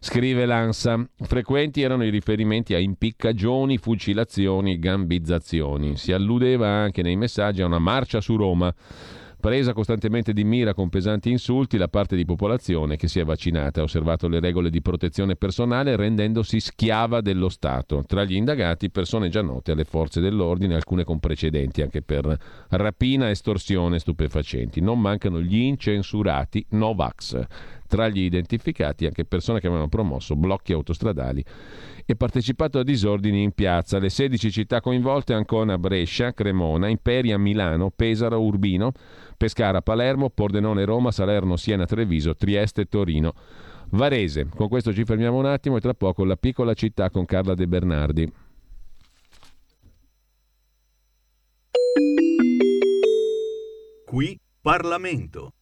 Scrive l'ANSA, frequenti erano i riferimenti a impiccagioni, fucilazioni, gambizzazioni. Si alludeva anche nei messaggi a una marcia su Roma presa costantemente di mira con pesanti insulti la parte di popolazione che si è vaccinata, ha osservato le regole di protezione personale rendendosi schiava dello Stato. Tra gli indagati persone già note alle forze dell'ordine, alcune con precedenti anche per rapina, estorsione, stupefacenti. Non mancano gli incensurati Novax. Tra gli identificati anche persone che avevano promosso blocchi autostradali e partecipato a disordini in piazza. Le 16 città coinvolte Ancona, Brescia, Cremona, Imperia, Milano, Pesaro, Urbino, Pescara, Palermo, Pordenone, Roma, Salerno, Siena, Treviso, Trieste Torino. Varese. Con questo ci fermiamo un attimo e tra poco la piccola città con Carla De Bernardi. Qui Parlamento.